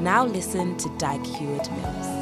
Now listen to Dag Heward Mills.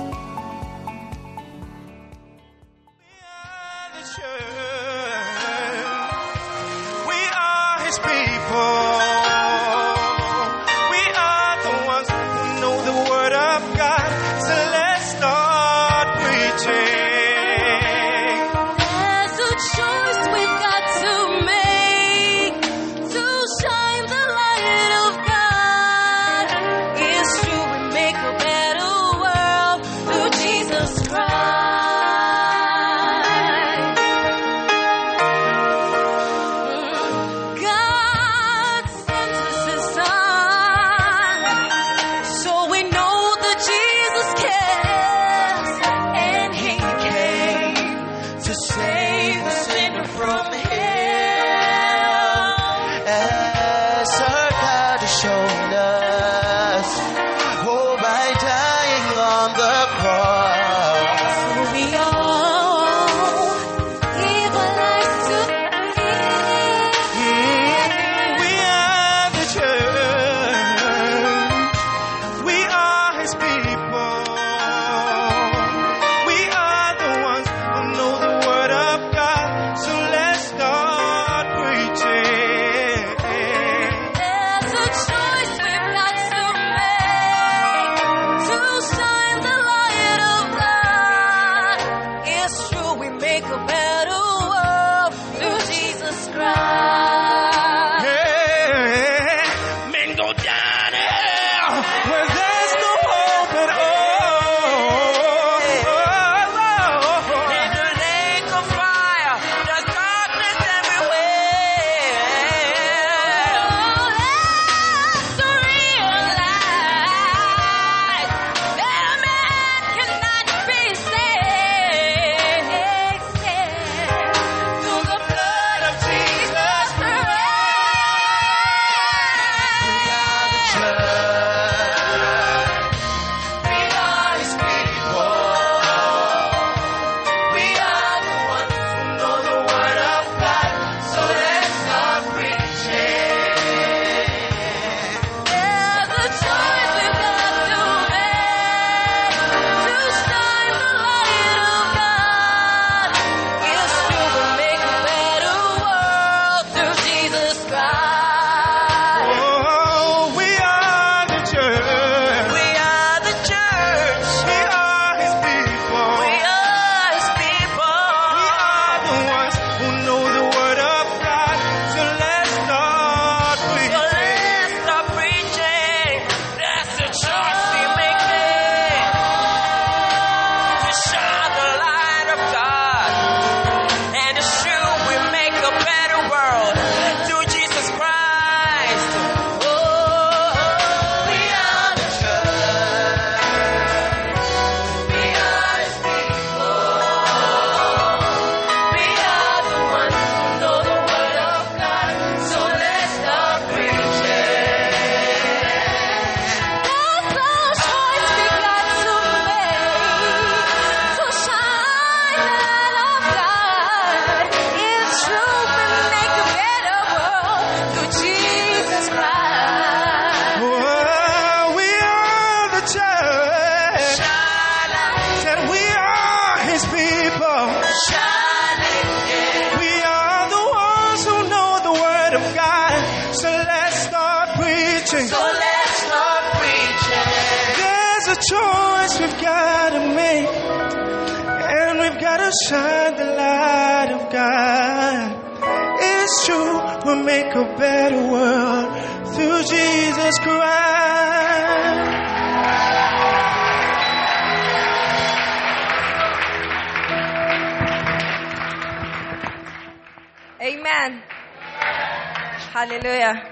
Hallelujah.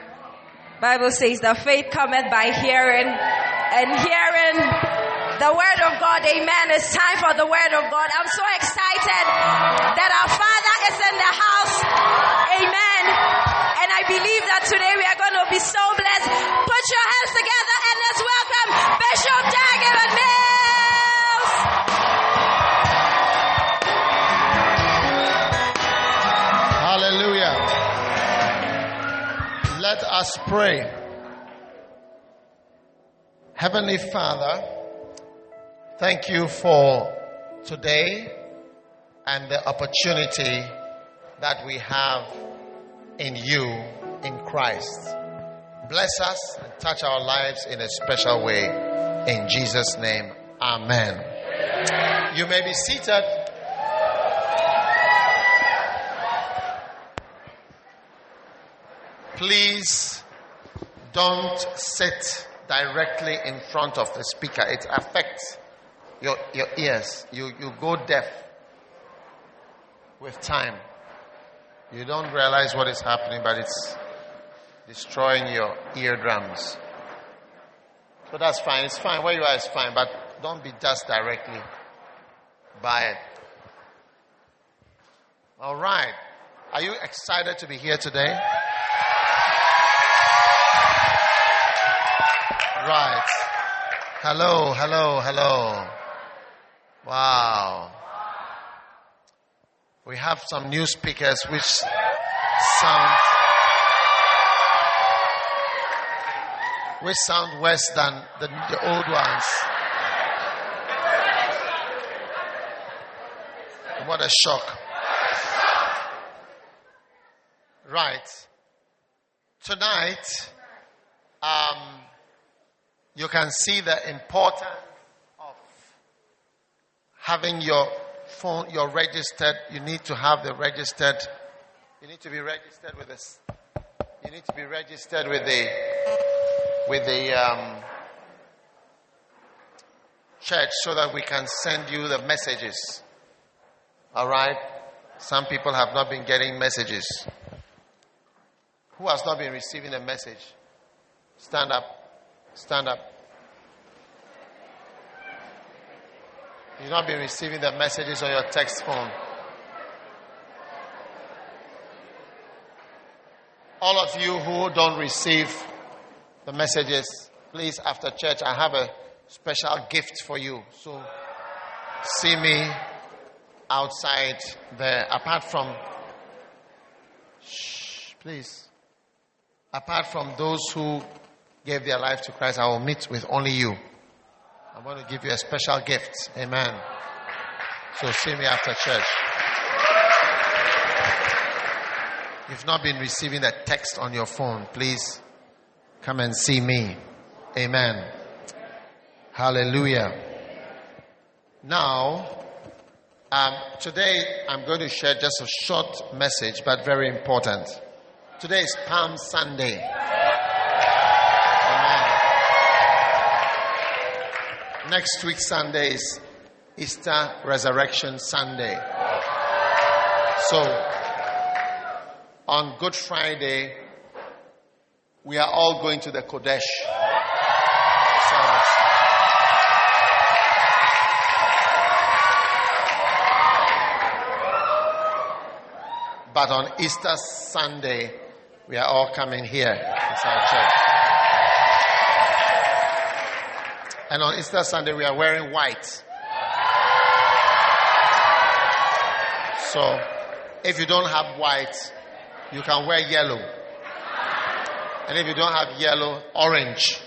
Bible says that faith cometh by hearing and hearing the word of God. Amen. It's time for the word of God. I'm so excited that our Father is in the house. Amen. And I believe that today we are going to be so blessed. Put your hands together. Us pray. Heavenly Father, thank you for today and the opportunity that we have in you, in Christ. Bless us and touch our lives in a special way. In Jesus' name, Amen. You may be seated. Please don't sit directly in front of the speaker. It affects your, your ears. You, you go deaf with time. You don't realize what is happening, but it's destroying your eardrums. So that's fine. It's fine. Where you are is fine, but don't be just directly by it. All right. Are you excited to be here today? Right. Hello, hello, hello. Wow. We have some new speakers which sound which sound worse than the, the old ones. What a shock. Right. Tonight, um, you can see the importance of having your phone, your registered. You need to have the registered. You need to be registered with this. You need to be registered with the with the um, church so that we can send you the messages. All right. Some people have not been getting messages. Who has not been receiving a message? Stand up. Stand up. You've not been receiving the messages on your text phone. All of you who don't receive the messages, please, after church, I have a special gift for you. So, see me outside there. Apart from, shh, please. Apart from those who gave their life to Christ, I will meet with only you. I'm going to give you a special gift. Amen. So see me after church. You've not been receiving that text on your phone, please come and see me. Amen. Hallelujah. Now, um, today I'm going to share just a short message, but very important. Today is Palm Sunday. Next week, Sunday is Easter Resurrection Sunday. So, on Good Friday, we are all going to the Kodesh service. But on Easter Sunday, we are all coming here inside church. And on Easter Sunday, we are wearing white. So, if you don't have white, you can wear yellow. And if you don't have yellow, orange.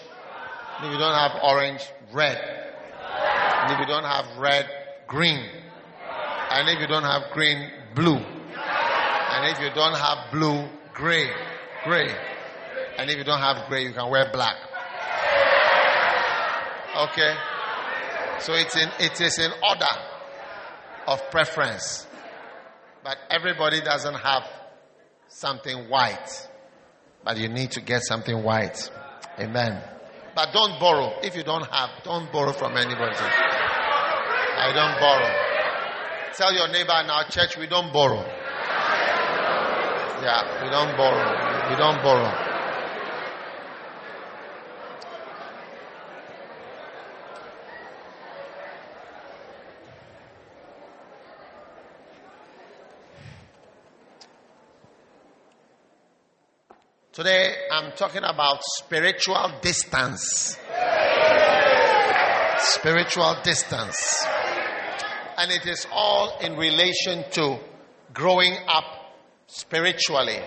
If you don't have orange, red. And if you don't have red, green. And if you don't have green, blue. And if you don't have blue, gray. Gray. And if you don't have gray, you can wear black. Okay? So it's in, it is in order of preference. But everybody doesn't have something white. But you need to get something white. Amen. But don't borrow. If you don't have, don't borrow from anybody. I don't borrow. Tell your neighbor in our church we don't borrow. Yeah, we don't borrow. We don't borrow. Today I'm talking about spiritual distance. Spiritual distance. And it is all in relation to growing up spiritually.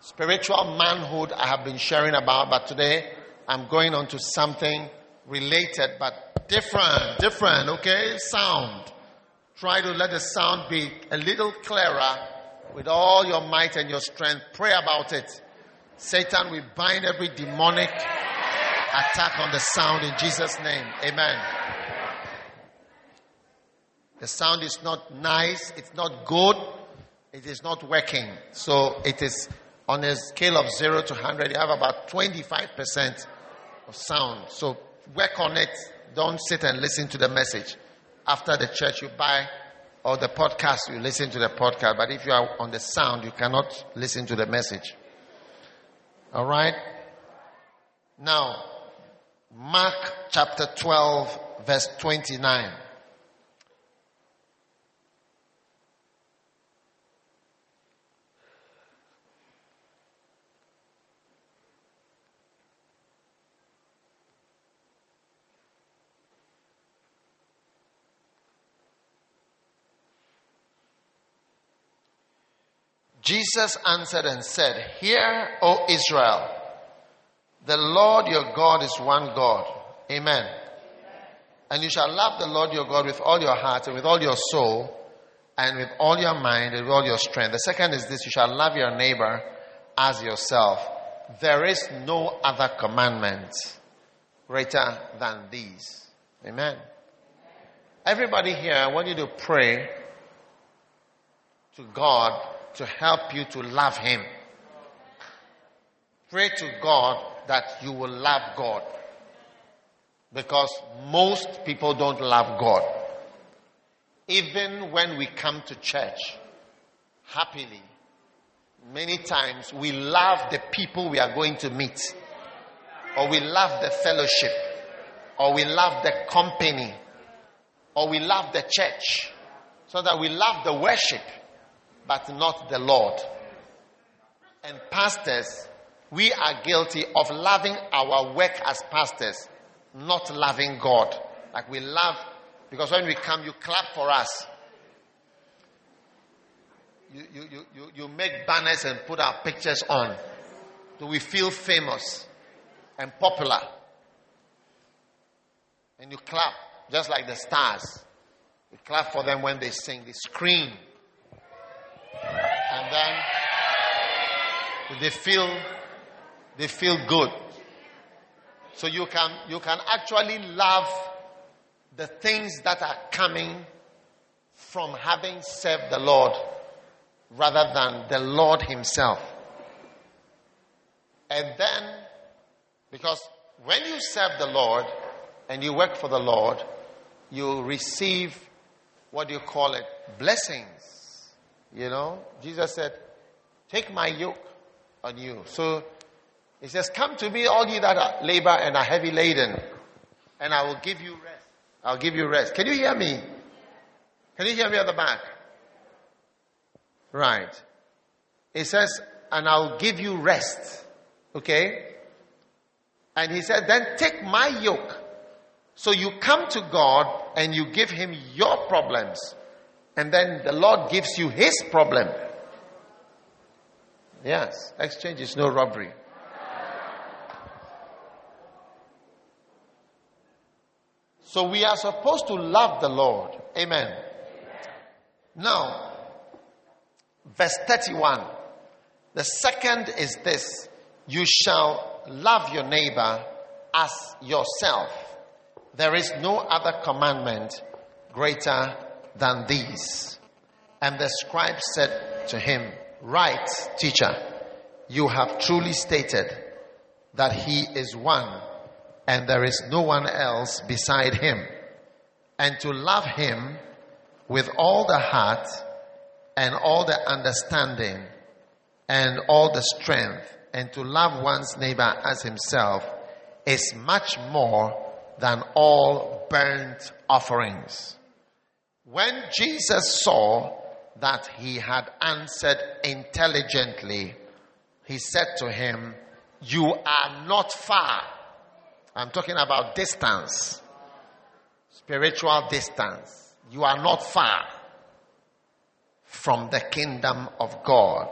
Spiritual manhood I have been sharing about, but today I'm going on to something related but different, different, okay? Sound. Try to let the sound be a little clearer with all your might and your strength. Pray about it. Satan, we bind every demonic attack on the sound in Jesus' name. Amen. The sound is not nice, it's not good, it is not working. So it is on a scale of 0 to 100, you have about 25% of sound. So work on it. Don't sit and listen to the message. After the church, you buy or the podcast, you listen to the podcast. But if you are on the sound, you cannot listen to the message. All right? Now, Mark chapter 12, verse 29. Jesus answered and said, Hear, O Israel, the Lord your God is one God. Amen. And you shall love the Lord your God with all your heart and with all your soul and with all your mind and with all your strength. The second is this you shall love your neighbor as yourself. There is no other commandment greater than these. Amen. Everybody here, I want you to pray to God to help you to love Him. Pray to God that you will love God. Because most people don't love God. Even when we come to church, happily, many times we love the people we are going to meet, or we love the fellowship, or we love the company, or we love the church, so that we love the worship but not the Lord. And pastors, we are guilty of loving our work as pastors, not loving God. Like we love, because when we come, you clap for us. You, you, you, you, you make banners and put our pictures on. Do we feel famous and popular? And you clap, just like the stars. We clap for them when they sing, they scream and then they feel they feel good. So you can you can actually love the things that are coming from having served the Lord rather than the Lord Himself. And then, because when you serve the Lord and you work for the Lord, you receive what do you call it? Blessings. You know, Jesus said, Take my yoke on you. So he says, Come to me, all you that are labor and are heavy laden, and I will give you rest. I'll give you rest. Can you hear me? Can you hear me at the back? Right. He says, and I'll give you rest. Okay? And he said, then take my yoke. So you come to God and you give him your problems. And then the Lord gives you his problem. Yes, exchange is no robbery. So we are supposed to love the Lord. Amen. Now, verse 31. The second is this You shall love your neighbor as yourself. There is no other commandment greater than these. And the scribe said to him, Right, teacher, you have truly stated that he is one and there is no one else beside him. And to love him with all the heart and all the understanding and all the strength and to love one's neighbor as himself is much more than all burnt offerings. When Jesus saw that he had answered intelligently, he said to him, You are not far. I'm talking about distance, spiritual distance. You are not far from the kingdom of God.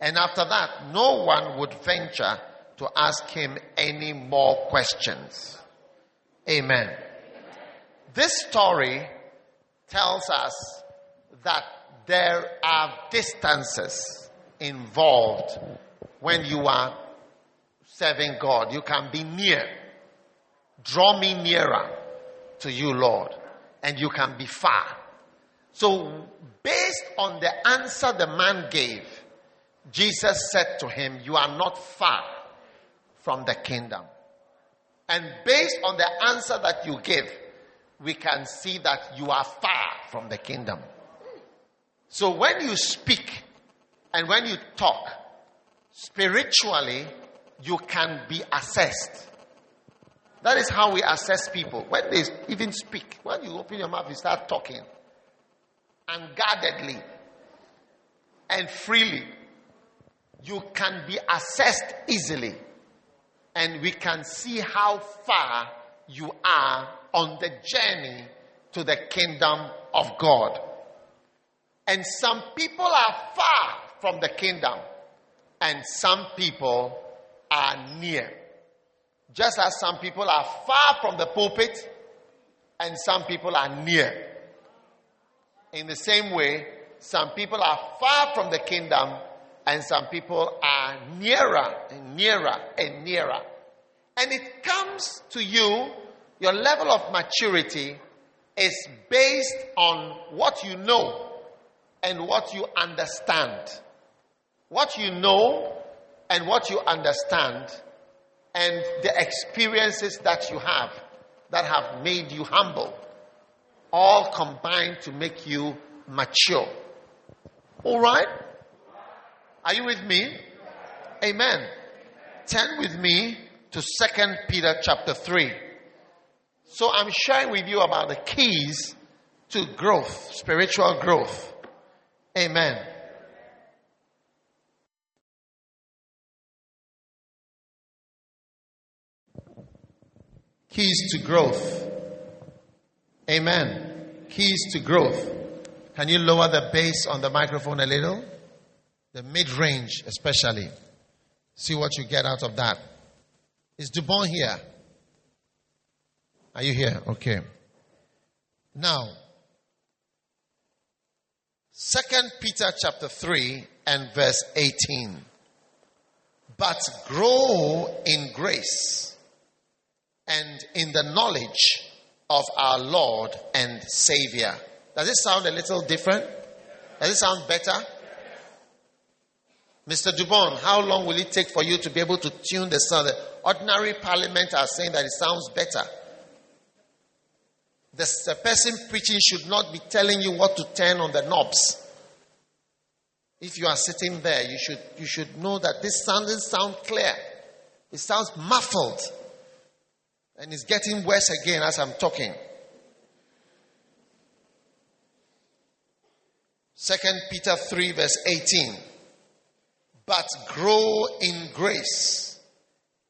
And after that, no one would venture to ask him any more questions. Amen. This story tells us that there are distances involved when you are serving God. You can be near. Draw me nearer to you, Lord. And you can be far. So, based on the answer the man gave, Jesus said to him, You are not far from the kingdom. And based on the answer that you give, we can see that you are far from the kingdom. So when you speak and when you talk, spiritually, you can be assessed. That is how we assess people. When they even speak, when you open your mouth, you start talking unguardedly and freely, you can be assessed easily. And we can see how far you are on the journey to the kingdom of God. And some people are far from the kingdom, and some people are near. Just as some people are far from the pulpit, and some people are near. In the same way, some people are far from the kingdom, and some people are nearer and nearer and nearer. And it comes to you, your level of maturity is based on what you know and what you understand. What you know and what you understand, and the experiences that you have that have made you humble, all combine to make you mature. All right? Are you with me? Amen. Turn with me to Second Peter chapter 3. So I'm sharing with you about the keys to growth, spiritual growth. Amen. Keys to growth. Amen. Keys to growth. Can you lower the bass on the microphone a little? The mid range, especially. See what you get out of that. Is Dubon here? Are you here? Okay. Now, Second Peter chapter 3 and verse 18. But grow in grace and in the knowledge of our Lord and Savior. Does it sound a little different? Does it sound better? Mr. Dubon, how long will it take for you to be able to tune the sound? The ordinary parliament are saying that it sounds better. The, the person preaching should not be telling you what to turn on the knobs. If you are sitting there, you should, you should know that this sound doesn't sound clear. It sounds muffled. And it's getting worse again as I'm talking. Second Peter 3, verse 18. But grow in grace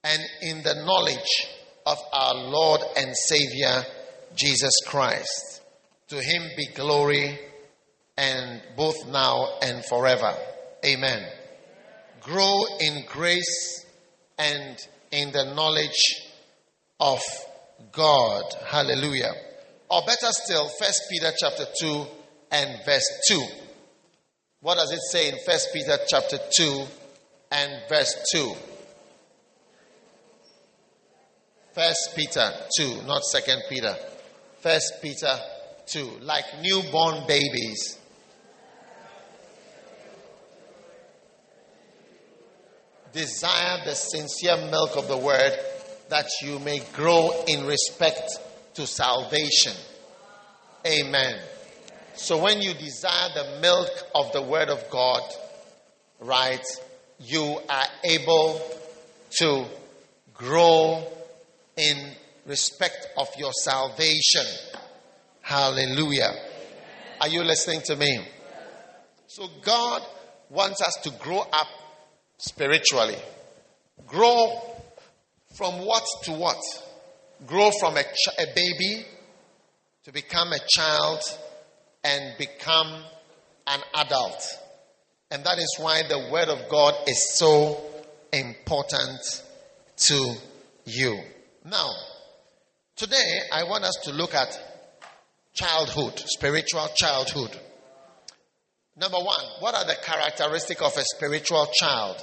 and in the knowledge of our Lord and Savior Jesus Christ. To him be glory and both now and forever. Amen. Grow in grace and in the knowledge of God. Hallelujah. Or better still, First Peter chapter 2 and verse 2. What does it say in First Peter chapter 2 and verse 2? First Peter 2, not Second Peter. First Peter 2. Like newborn babies. Desire the sincere milk of the word that you may grow in respect to salvation. Amen. So when you desire the milk of the word of God, right, you are able to grow in respect of your salvation. Hallelujah. Are you listening to me? So God wants us to grow up spiritually. Grow from what to what? Grow from a, ch- a baby to become a child and become an adult. And that is why the Word of God is so important to you. Now, today I want us to look at childhood, spiritual childhood. Number one, what are the characteristics of a spiritual child?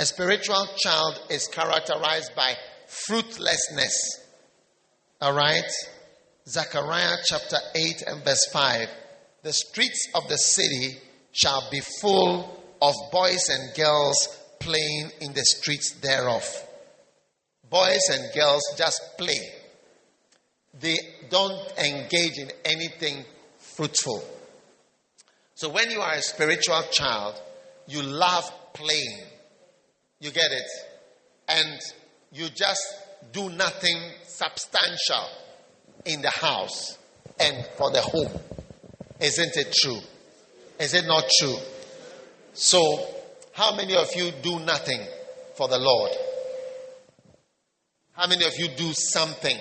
A spiritual child is characterized by fruitlessness. All right? Zechariah chapter 8 and verse 5. The streets of the city shall be full of boys and girls playing in the streets thereof. Boys and girls just play. They don't engage in anything fruitful. So when you are a spiritual child, you love playing. You get it? And you just do nothing substantial in the house and for the home. Isn't it true? Is it not true? So, how many of you do nothing for the Lord? How many of you do something?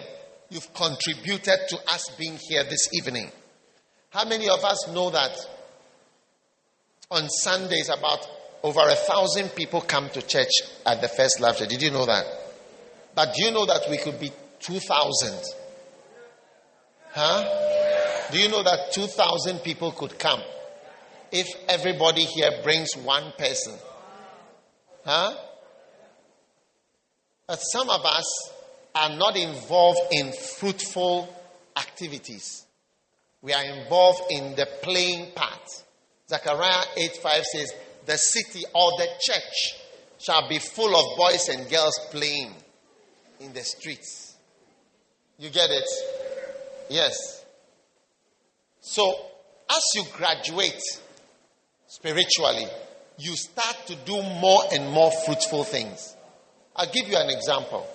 You've contributed to us being here this evening. How many of us know that on Sundays about over a thousand people come to church at the first love church? Did you know that? But do you know that we could be 2,000? Huh? Do you know that 2,000 people could come if everybody here brings one person? Huh? But some of us are not involved in fruitful activities. We are involved in the playing part. Zechariah 8 5 says, The city or the church shall be full of boys and girls playing in the streets. You get it? Yes. So, as you graduate spiritually, you start to do more and more fruitful things. I'll give you an example.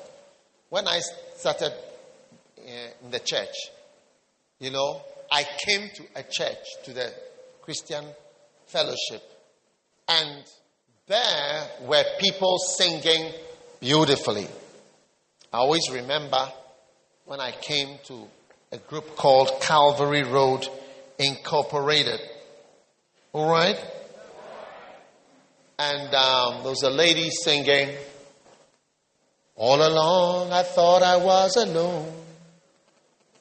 When I started uh, in the church, you know, I came to a church, to the Christian fellowship, and there were people singing beautifully. I always remember when I came to a group called Calvary Road Incorporated. All right? And um, there was a lady singing, All along I thought I was alone.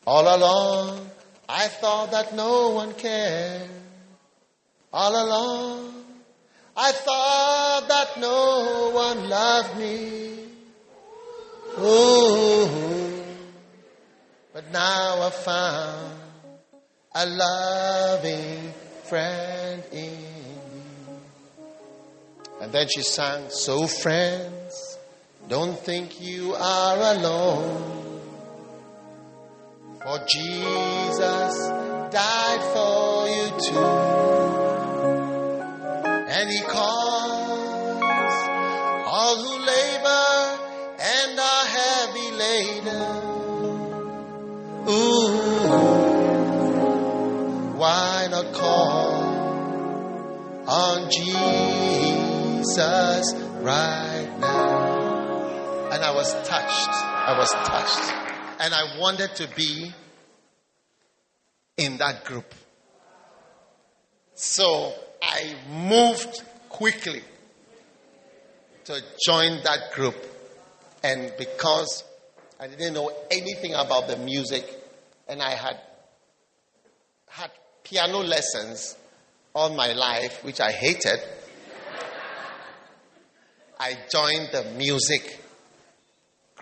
All along I thought that no one cared. All along I thought that no one loved me. Ooh, but now I found a loving friend in you. And then she sang, So, friends, don't think you are alone. For Jesus died for you too. And he calls all who labor and are heavy laden. Ooh, why not call on Jesus right now? And I was touched. I was touched. And I wanted to be in that group. So I moved quickly to join that group. And because I didn't know anything about the music, and I had had piano lessons all my life, which I hated, I joined the music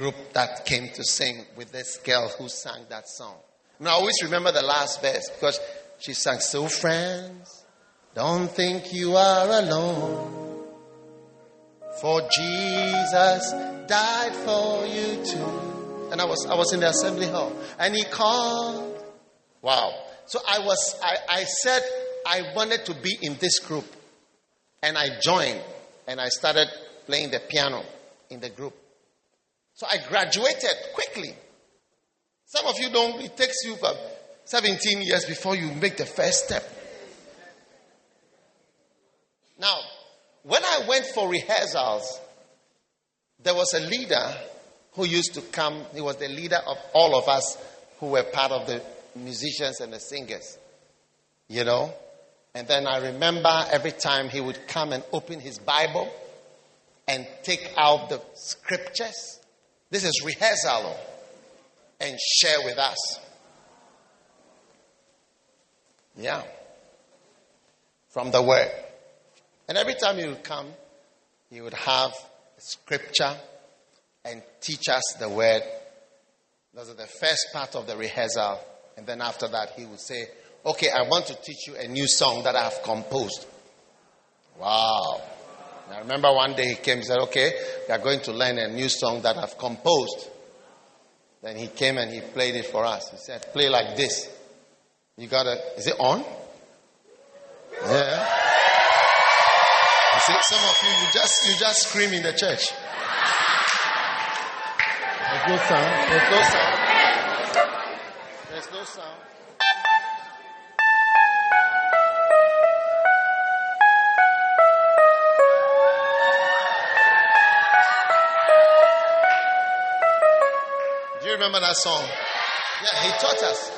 group that came to sing with this girl who sang that song. And I always remember the last verse because she sang, So, friends, don't think you are alone. For Jesus died for you too. And I was I was in the assembly hall. And he called. Wow. So I was I, I said I wanted to be in this group. And I joined and I started playing the piano in the group. So I graduated quickly. Some of you don't, it takes you about 17 years before you make the first step. Now, when I went for rehearsals, there was a leader who used to come. He was the leader of all of us who were part of the musicians and the singers. You know? And then I remember every time he would come and open his Bible and take out the scriptures. This is rehearsal and share with us. Yeah. From the word. And every time he would come, he would have scripture and teach us the word. Those are the first part of the rehearsal. And then after that, he would say, Okay, I want to teach you a new song that I have composed. Wow. I remember one day he came and said, Okay, we are going to learn a new song that I've composed. Then he came and he played it for us. He said, Play like this. You gotta, is it on? Yeah. You see, some of you, you just, you just scream in the church. There's no sound. There's. Remember that song? Yeah, he taught us.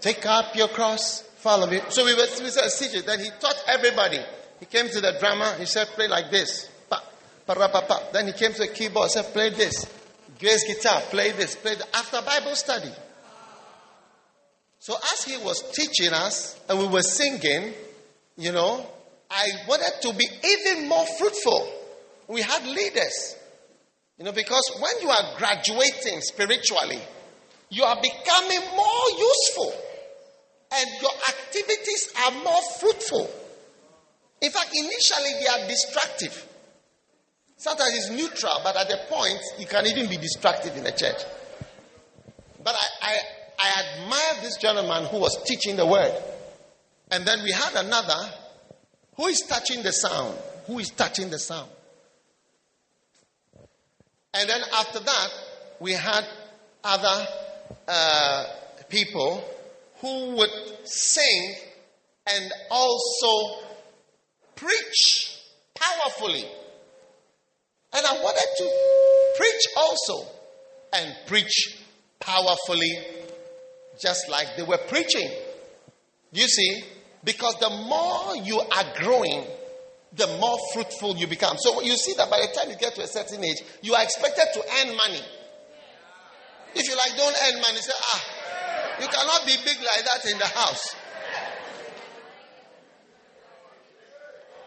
Take up your cross, follow me. So we were, we said, teaching. Then he taught everybody. He came to the drummer, he said, play like this. Then he came to the keyboard, said, play this. Bass guitar, play this, play that. After Bible study. So as he was teaching us and we were singing, you know, I wanted to be even more fruitful. We had leaders. You know, because when you are graduating spiritually, you are becoming more useful and your activities are more fruitful. In fact, initially they are destructive. Sometimes it's neutral, but at the point, you can even be destructive in the church. But I, I, I admire this gentleman who was teaching the word. And then we had another who is touching the sound. Who is touching the sound? And then after that, we had other uh, people who would sing and also preach powerfully. And I wanted to preach also and preach powerfully, just like they were preaching. You see, because the more you are growing, the more fruitful you become. So you see that by the time you get to a certain age, you are expected to earn money. If you like don't earn money, say, ah, you cannot be big like that in the house.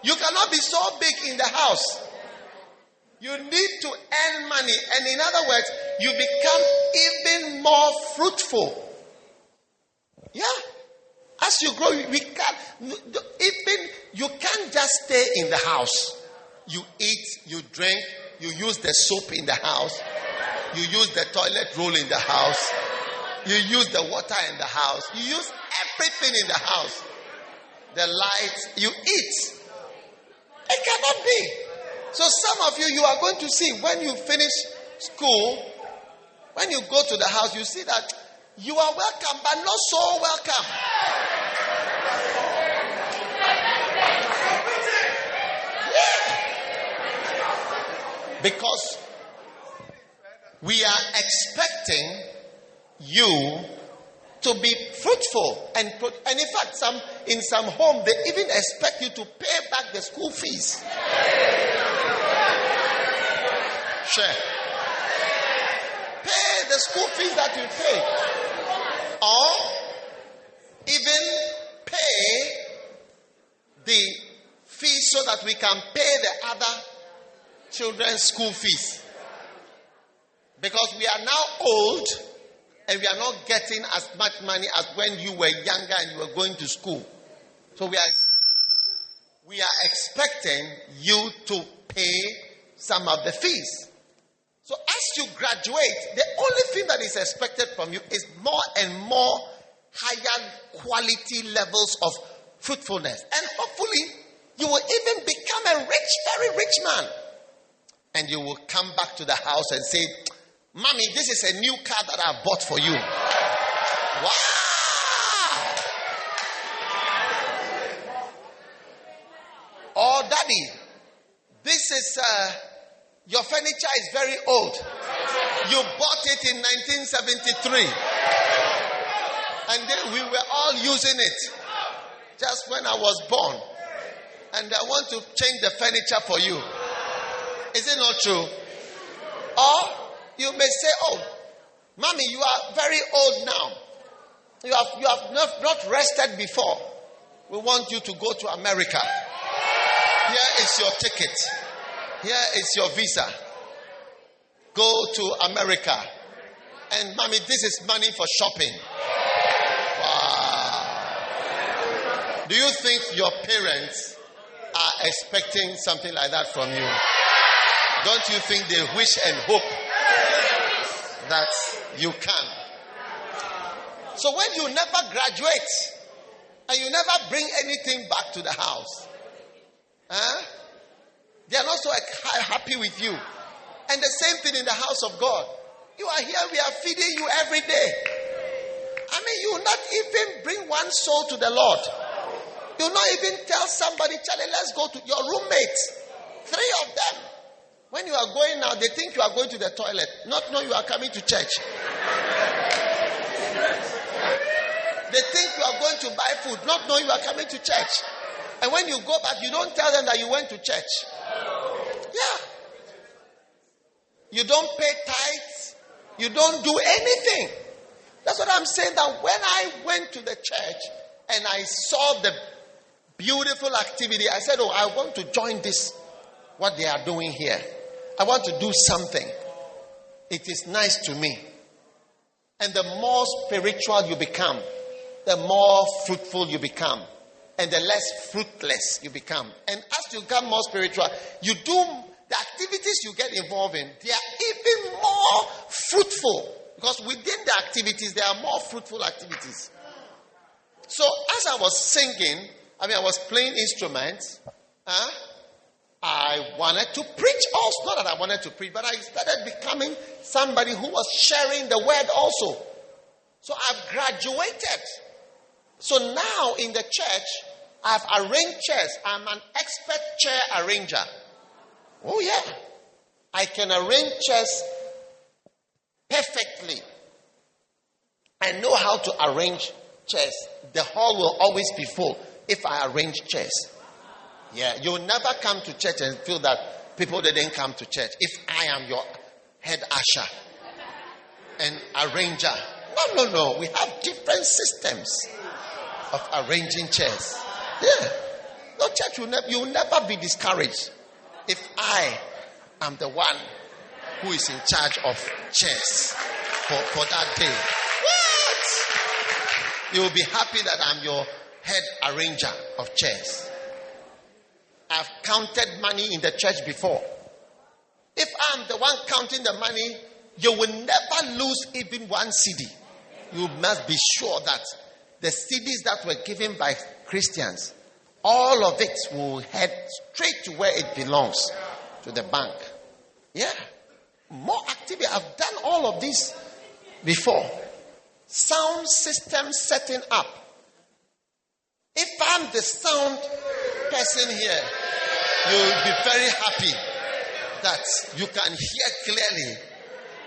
You cannot be so big in the house. You need to earn money. And in other words, you become even more fruitful. Yeah. As you grow, we can't, even, you can't just stay in the house. You eat, you drink, you use the soap in the house, you use the toilet roll in the house, you use the water in the house, you use everything in the house. The lights, you eat. It cannot be. So some of you, you are going to see when you finish school, when you go to the house, you see that you are welcome, but not so welcome. Yeah. Because we are expecting you to be fruitful and pro- and in fact some in some home they even expect you to pay back the school fees Share. Pay the school fees that you pay. Or even pay the fees so that we can pay the other children's school fees. Because we are now old and we are not getting as much money as when you were younger and you were going to school. So we are we are expecting you to pay some of the fees. So as you graduate, the only thing that is expected from you is more and more higher quality levels of fruitfulness. And hopefully, you will even become a rich, very rich man. And you will come back to the house and say, Mommy, this is a new car that I bought for you. Wow! Or, Daddy, This is, uh, your furniture is very old. You bought it in 1973. And then we were all using it just when I was born. And I want to change the furniture for you. Is it not true? Or you may say, Oh, mommy, you are very old now. You have, you have not, not rested before. We want you to go to America. Here is your ticket. Here is your visa. Go to America. And mommy, this is money for shopping. Wow. Do you think your parents are expecting something like that from you? Don't you think they wish and hope that you can? So when you never graduate and you never bring anything back to the house, huh? They are not so happy with you. And the same thing in the house of God. You are here, we are feeding you every day. I mean, you will not even bring one soul to the Lord. You will not even tell somebody, Charlie, let's go to your roommates. Three of them. When you are going now, they think you are going to the toilet, not know you are coming to church. They think you are going to buy food, not knowing you are coming to church. And when you go back, you don't tell them that you went to church. Yeah. You don't pay tithes. You don't do anything. That's what I'm saying. That when I went to the church and I saw the beautiful activity, I said, Oh, I want to join this, what they are doing here. I want to do something. It is nice to me. And the more spiritual you become, the more fruitful you become. And the less fruitless you become. And as you become more spiritual, you do the activities you get involved in, they are even more fruitful. Because within the activities, there are more fruitful activities. So as I was singing, I mean, I was playing instruments, huh? I wanted to preach also. Not that I wanted to preach, but I started becoming somebody who was sharing the word also. So I've graduated. So now in the church, I've arranged chairs. I'm an expert chair arranger. Oh, yeah. I can arrange chairs perfectly. I know how to arrange chairs. The hall will always be full if I arrange chairs. Yeah, you'll never come to church and feel that people didn't come to church if I am your head usher and arranger. No, no, no. We have different systems of arranging chairs. Yeah. No church will never, you'll never be discouraged if I am the one who is in charge of chairs for, for that day. What? You will be happy that I'm your head arranger of chairs. I've counted money in the church before. If I'm the one counting the money, you will never lose even one cedi. You must be sure that the cedis that were given by Christians, all of it will head straight to where it belongs to the bank. Yeah. More activity. I've done all of this before. Sound system setting up. If I'm the sound person here, you'll be very happy that you can hear clearly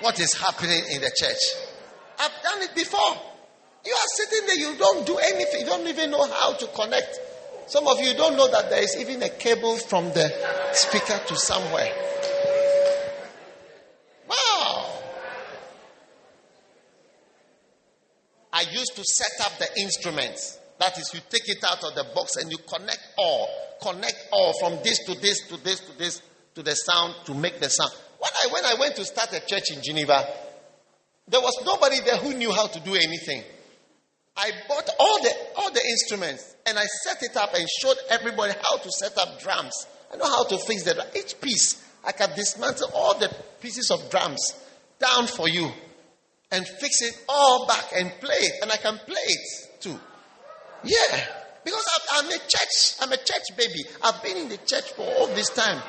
what is happening in the church. I've done it before. You are sitting there, you don't do anything, you don't even know how to connect. Some of you don't know that there is even a cable from the speaker to somewhere. Wow. I used to set up the instruments. That is, you take it out of the box and you connect all. Connect all from this to this to this to this to the sound to make the sound. When I, when I went to start a church in Geneva, there was nobody there who knew how to do anything. I bought all the all the instruments and I set it up and showed everybody how to set up drums. I know how to fix the each piece. I can dismantle all the pieces of drums down for you and fix it all back and play it, and I can play it too. Yeah, because I'm, I'm a church. I'm a church baby. I've been in the church for all this time.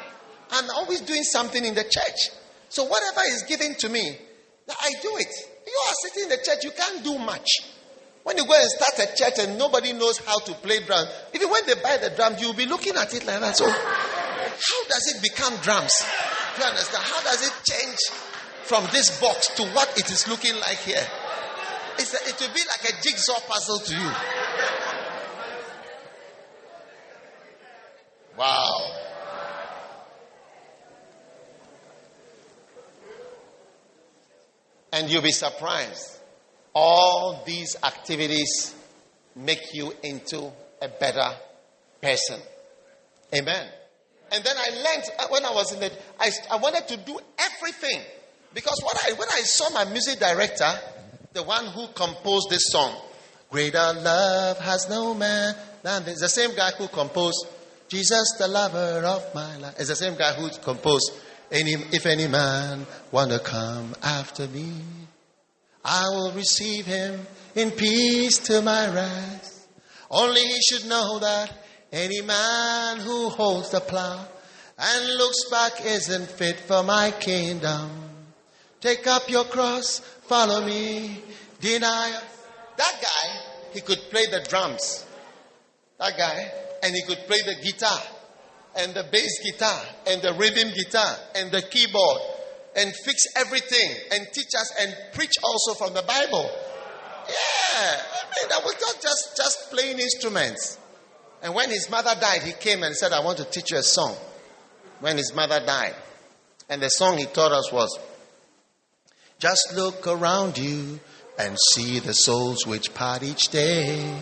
I'm always doing something in the church. So whatever is given to me, I do it. You are sitting in the church, you can't do much. When you go and start a church and nobody knows how to play drums, even when they buy the drums, you'll be looking at it like that. So, how does it become drums? Do you understand? How does it change from this box to what it is looking like here? A, it will be like a jigsaw puzzle to you. Wow. And you'll be surprised. All these activities make you into a better person. Amen. And then I learned uh, when I was in it, I, I wanted to do everything. Because what I, when I saw my music director, the one who composed this song, Greater Love Has No Man Than This, the same guy who composed Jesus, the lover of my life. It's the same guy who composed any, If Any Man Wanna Come After Me, I will receive him in peace to my rest. Only he should know that any man who holds the plow and looks back isn't fit for my kingdom. Take up your cross, follow me, deny. That guy, he could play the drums. That guy, and he could play the guitar, and the bass guitar, and the rhythm guitar, and the keyboard, and fix everything, and teach us, and preach also from the Bible. Yeah, I mean, that was not just, just playing instruments. And when his mother died, he came and said, I want to teach you a song. When his mother died. And the song he taught us was, Just look around you and see the souls which part each day.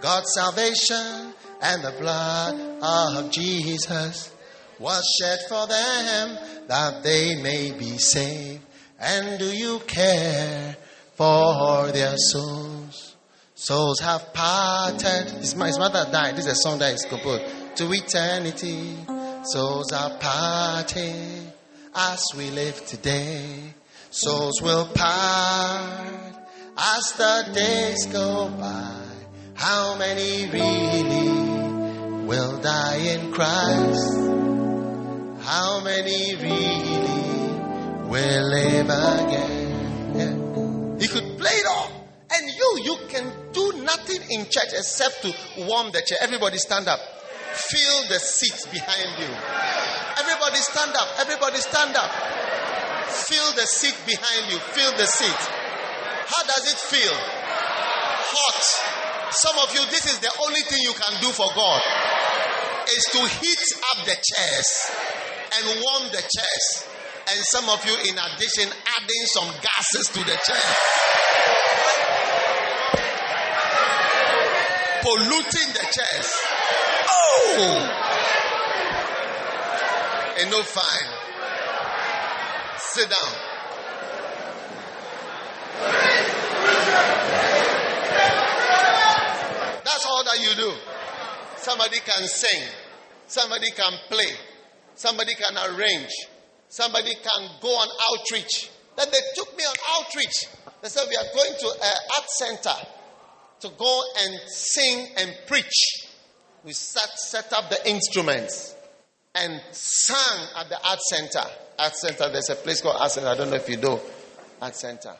God's salvation and the blood of Jesus was shed for them that they may be saved. And do you care for their souls? Souls have parted. His, mother died. This is a song that is composed to eternity. Souls are parted as we live today. Souls will part as the days go by. How many really will die in Christ? How many really will live again? Yeah. He could play it off. And you, you can do nothing in church except to warm the chair. Everybody stand up. Feel the seats behind you. Everybody stand up. Everybody stand up. Feel the seat behind you. Feel the seat. How does it feel? Hot. Some of you, this is the only thing you can do for God. Is to heat up the chairs and warm the chairs. And some of you, in addition, adding some gases to the chair. Polluting the chairs. Oh! And no fine. Sit down. That's all that you do. Somebody can sing. Somebody can play. Somebody can arrange. Somebody can go on outreach. Then they took me on outreach. They said, We are going to an art center to go and sing and preach. We set, set up the instruments and sang at the art center. Art center, there's a place called art center. I don't know if you know art center.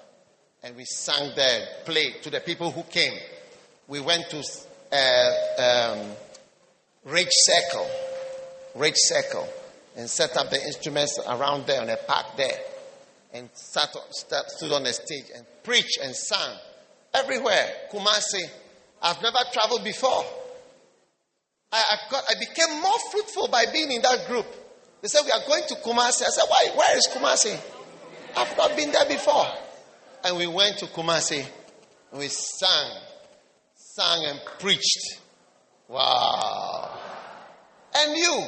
And we sang there, played to the people who came. We went to uh, um, Ridge Circle, Ridge Circle, and set up the instruments around there on a park there, and sat, sat, stood on the stage and preached and sang everywhere. Kumasi, I've never traveled before. I, I, got, I became more fruitful by being in that group. They said we are going to Kumasi. I said, why? Where is Kumasi? I've not been there before. And we went to Kumasi and we sang, sang and preached. Wow. And you,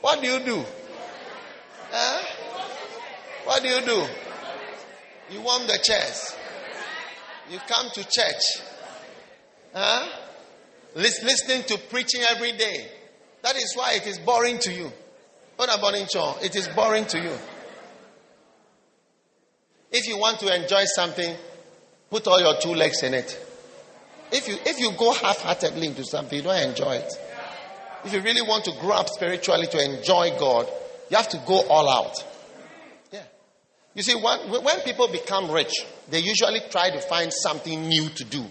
what do you do? Huh? What do you do? You warm the chairs. You come to church. Huh? Listening to preaching every day. That is why it is boring to you. What about in It is boring to you. If you want to enjoy something, put all your two legs in it. If you if you go half-heartedly into something, you don't enjoy it. If you really want to grow up spiritually to enjoy God, you have to go all out. Yeah. You see, when, when people become rich, they usually try to find something new to do.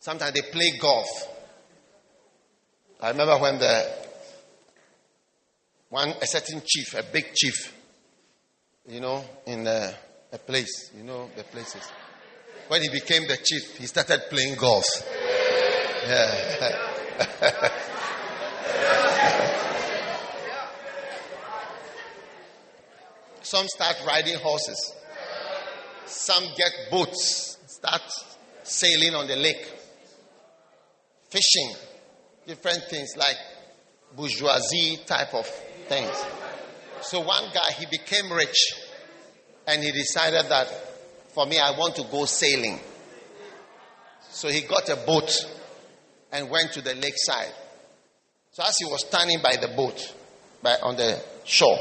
Sometimes they play golf. I remember when the one a certain chief, a big chief, you know, in a, a place, you know, the places. When he became the chief, he started playing golf. Yeah. Some start riding horses. Some get boats, start sailing on the lake, fishing, different things like bourgeoisie type of things. So one guy, he became rich and he decided that for me, I want to go sailing. So he got a boat and went to the lakeside. So as he was standing by the boat, by, on the shore,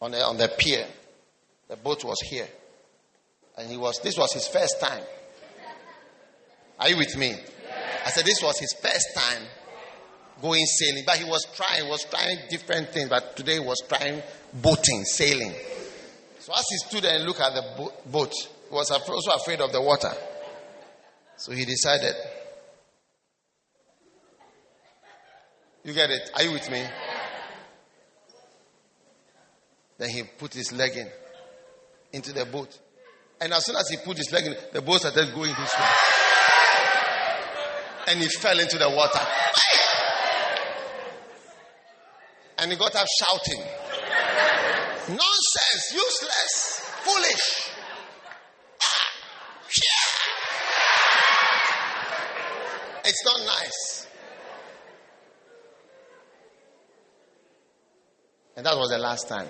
on the, on the pier, the boat was here. And he was, this was his first time. Are you with me? I said this was his first time going sailing. But he was trying, was trying different things. But today he was trying boating, sailing. So as he stood and looked at the bo- boat, he was also afraid of the water. So he decided. You get it? Are you with me? Then he put his leg in into the boat. And as soon as he put his leg in, the boat started going this way. And he fell into the water. And he got up shouting, Nonsense, useless, foolish. It's not nice. And that was the last time.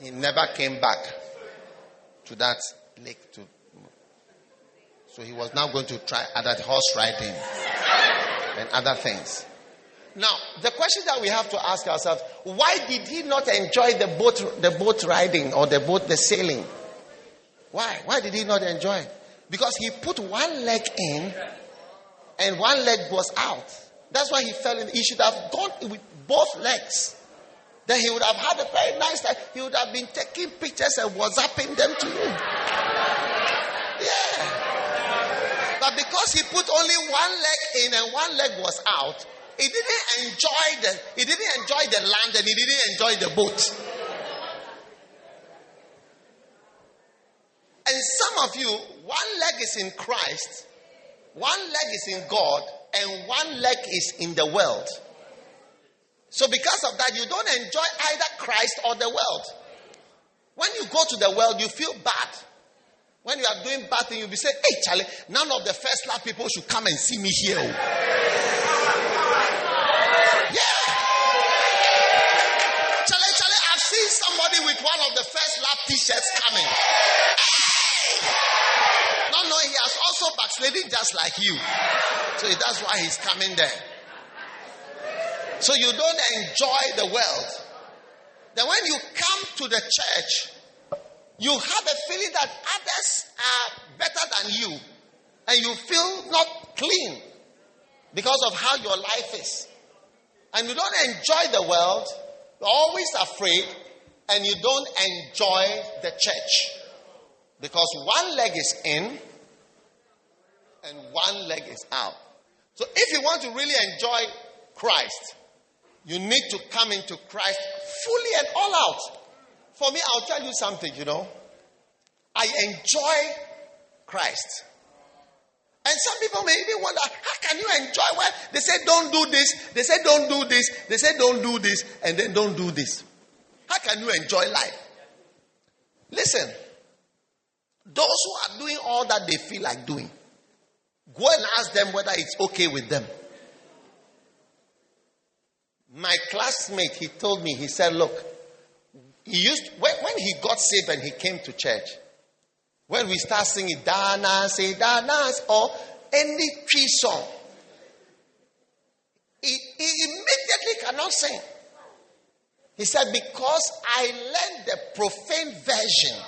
He never came back to that lake to so he was now going to try other horse riding and other things. Now, the question that we have to ask ourselves, why did he not enjoy the boat the boat riding or the boat the sailing? Why? Why did he not enjoy it? Because he put one leg in and one leg was out. That's why he fell in. He should have gone with both legs. Then he would have had a very nice time. He would have been taking pictures and WhatsApping them to you. Yeah. But because he put only one leg in and one leg was out, he didn't enjoy the he didn't enjoy the land and he didn't enjoy the boat. And some of you, one leg is in Christ, one leg is in God, and one leg is in the world. So, because of that, you don't enjoy either Christ or the world. When you go to the world, you feel bad. When you are doing bad things, you'll be saying, Hey, Charlie, none of the first love people should come and see me here. oh." Yeah. Charlie, Charlie, I've seen somebody with one of the first love t shirts coming. Not knowing he has also backsliding just like you. So that's why he's coming there. So you don't enjoy the world. Then when you come to the church, you have a feeling that others are better than you. And you feel not clean because of how your life is. And you don't enjoy the world, you're always afraid, and you don't enjoy the church. Because one leg is in and one leg is out. So if you want to really enjoy Christ, you need to come into Christ fully and all out. For me, I'll tell you something, you know. I enjoy Christ. And some people may even wonder, how can you enjoy when they say don't do this, they say don't do this, they say don't do this, and then don't do this. How can you enjoy life? Listen, those who are doing all that they feel like doing, go and ask them whether it's okay with them. My classmate, he told me, he said, Look, he used when, when he got saved and he came to church, when we start singing Dana say Dana or any tree song, he, he immediately cannot sing. He said, Because I learned the profane version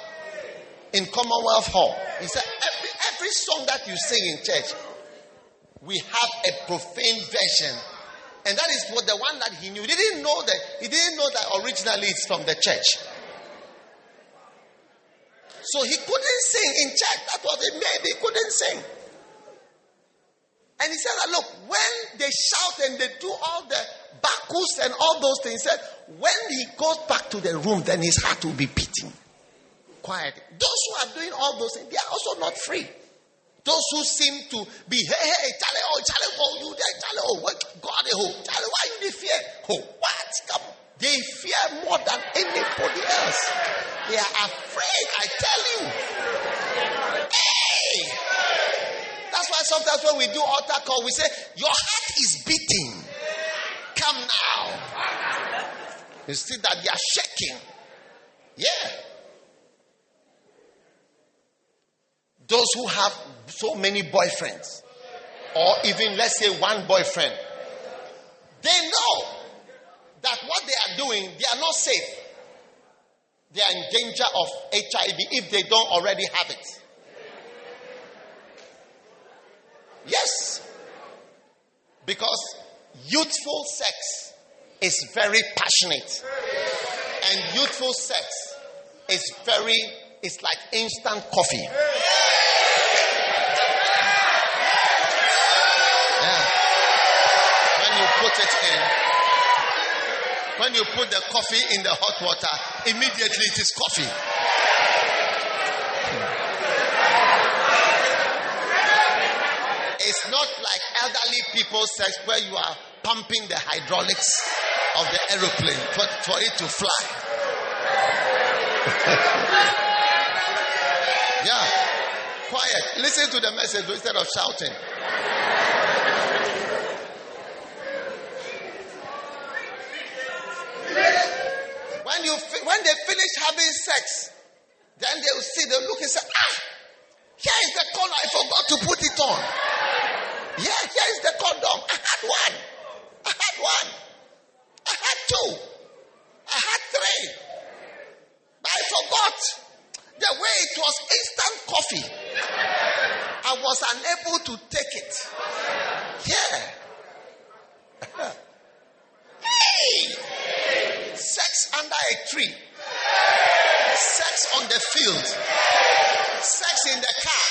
in Commonwealth Hall. He said, every, every song that you sing in church, we have a profane version. And that is what the one that he knew. He didn't know that he didn't know that originally it's from the church. So he couldn't sing in church. That was it Maybe He couldn't sing. And he said that look, when they shout and they do all the Bacchus and all those things. He said, when he goes back to the room, then his heart will be beating. Quiet. Those who are doing all those things, they are also not free. Those who seem to be, hey, hey, Charlie, oh, Charlie, oh, you there, Charlie, oh, what, God, oh, Charlie, why you they fear? Oh, what? Come. They fear more than anybody else. They are afraid, I tell you. Hey! That's why sometimes when we do altar call, we say, Your heart is beating. Come now. You see that they are shaking. Yeah. Those who have so many boyfriends, or even let's say one boyfriend, they know that what they are doing, they are not safe. They are in danger of HIV if they don't already have it. Yes. Because youthful sex is very passionate. And youthful sex is very, it's like instant coffee. You put it in, when you put the coffee in the hot water, immediately it is coffee. It's not like elderly people sex where you are pumping the hydraulics of the aeroplane for, for it to fly. yeah. Quiet. Listen to the message instead of shouting. When you when they finish having sex, then they will see, they look and say, ah, here is the condom. I forgot to put it on. Yeah, here is the condom. I had one. I had one. I had two. I had three. But I forgot. The way it was instant coffee. I was unable to take it. Yeah. hey! Sex under a tree. Sex on the field. Sex in the car.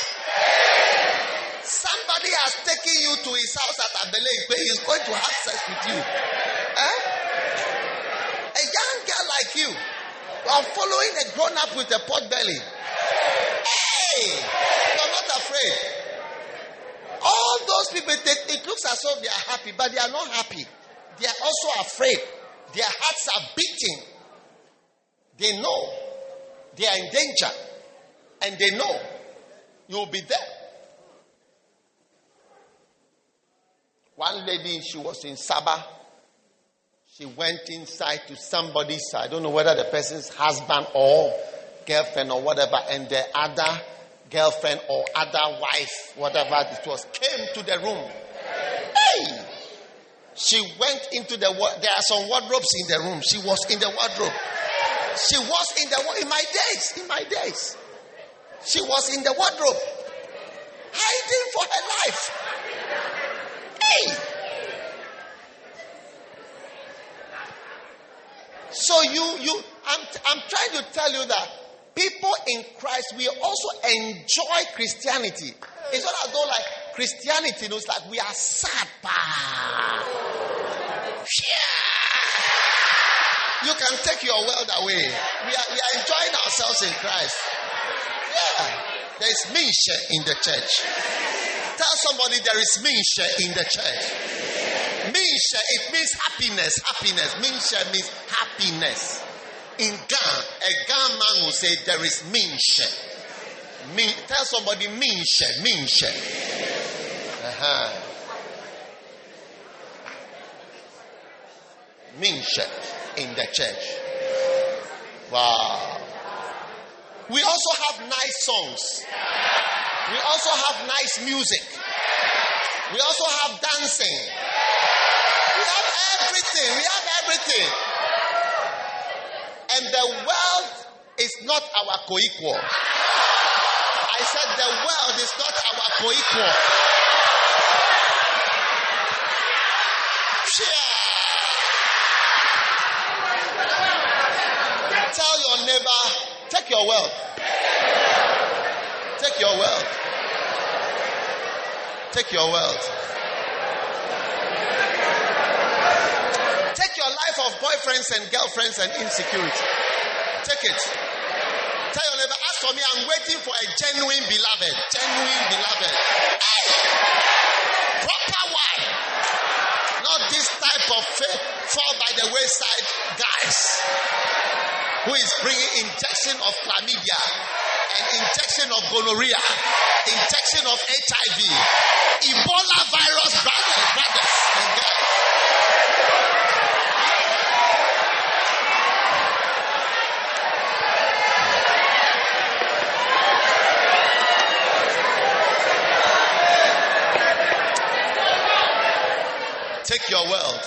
Somebody has taken you to his house at Abele where he is going to have sex with you. Eh? A young girl like you, are following a grown up with a pot belly. Hey! You are not afraid. All those people, they, it looks as though they are happy, but they are not happy. They are also afraid. Their hearts are beating. They know they are in danger. And they know you will be there. One lady, she was in Sabah. She went inside to somebody's, I don't know whether the person's husband or girlfriend or whatever, and the other girlfriend or other wife, whatever it was, came to the room. Hey! She went into the, there are some wardrobes in the room. She was in the wardrobe. She was in the, in my days, in my days. She was in the wardrobe, hiding for her life. Hey! So you, you, I'm, I'm trying to tell you that people in Christ, we also enjoy Christianity. It's not as though like Christianity looks like we are sad. Yeah. You can take your world away. We are, we are enjoying ourselves in Christ. Yeah. There is minshe in the church. Tell somebody there is minshe in the church. Minshe, it means happiness. Happiness. Minshe means happiness. In Ghana, a Ghana man will say there is minshe. Min, tell somebody minshe, minshe. Uh-huh. Minshe in the church. Wow. We also have nice songs. We also have nice music. We also have dancing. We have everything. We have everything. And the world is not our co equal. I said the world is not our co equal. Tell your neighbor, take your wealth. Take your wealth. Take your wealth. Take your life of boyfriends and girlfriends and insecurity. Take it. Tell your neighbor, as for me, I'm waiting for a genuine beloved. Genuine beloved. Hey! Proper one. Not this type of fa- fall by the wayside guys who is bringing injection of chlamydia and injection of gonorrhea, injection of HIV, Ebola virus brothers, brothers and girls. Take your world.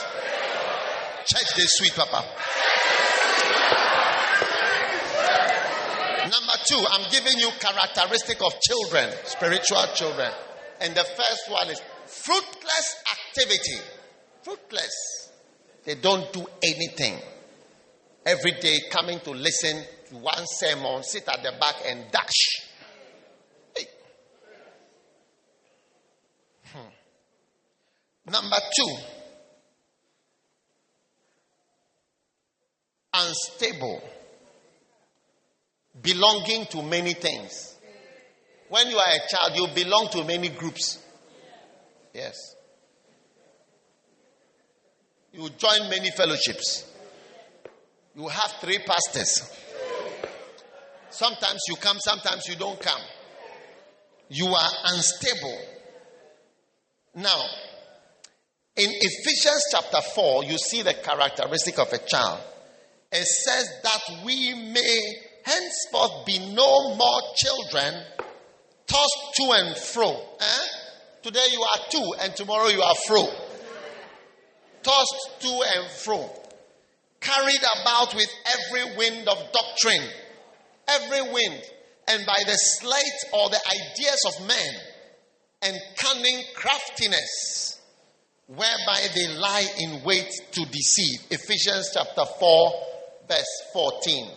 Church this sweet papa. Number two, I'm giving you characteristic of children, spiritual children. And the first one is fruitless activity. Fruitless. They don't do anything. Every day coming to listen to one sermon, sit at the back and dash. Hey. Hmm. Number two, unstable, belonging to many things. When you are a child, you belong to many groups. Yes. You join many fellowships. You have three pastors. Sometimes you come, sometimes you don't come. You are unstable. Now, in Ephesians chapter 4, you see the characteristic of a child. It says that we may henceforth be no more children tossed to and fro. Eh? Today you are two, and tomorrow you are fro. Tossed to and fro. Carried about with every wind of doctrine. Every wind. And by the sleight or the ideas of men. And cunning craftiness. Whereby they lie in wait to deceive. Ephesians chapter 4, verse 14.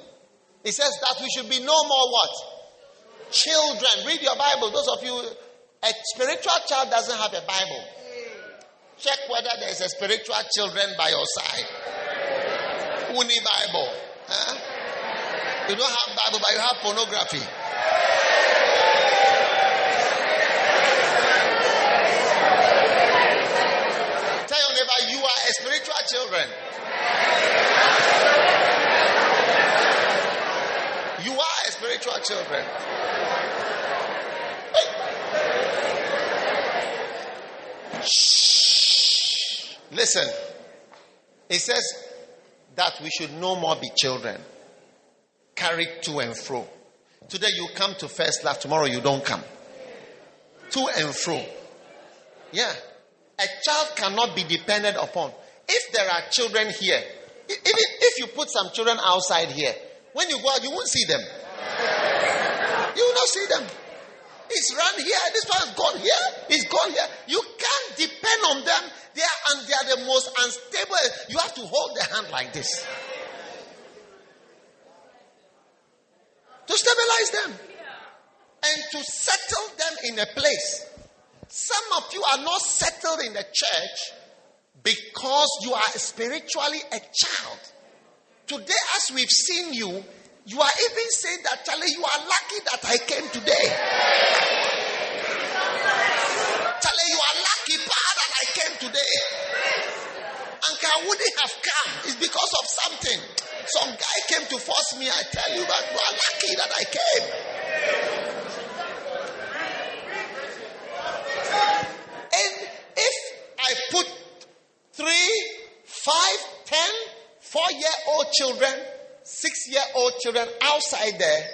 It says that we should be no more what? Children. Read your Bible. Those of you, a spiritual child doesn't have a Bible. Check whether there's a spiritual children by your side. Who need Bible? Huh? You don't have Bible, but you have pornography. Tell your neighbor you are a spiritual children. You are a spiritual children. Hey. Shh. Listen. It says that we should no more be children, carried to and fro. Today you come to first love, tomorrow you don't come. To and fro. Yeah. A child cannot be depended upon. If there are children here, even if you put some children outside here, when you go out, you won't see them. You will not see them. It's run here. This one's gone here. It's gone here. You can't depend on them. They are, and they are the most unstable. You have to hold their hand like this to stabilize them and to settle them in a place. Some of you are not settled in the church because you are spiritually a child. Today, as we've seen you, you are even saying that, Charlie, you are lucky that I came today. Charlie, you are lucky, that I came today. And I wouldn't have come. It's because of something. Some guy came to force me. I tell you that you are lucky that I came. And if I put three, five, ten, four year old children, six year old children outside there,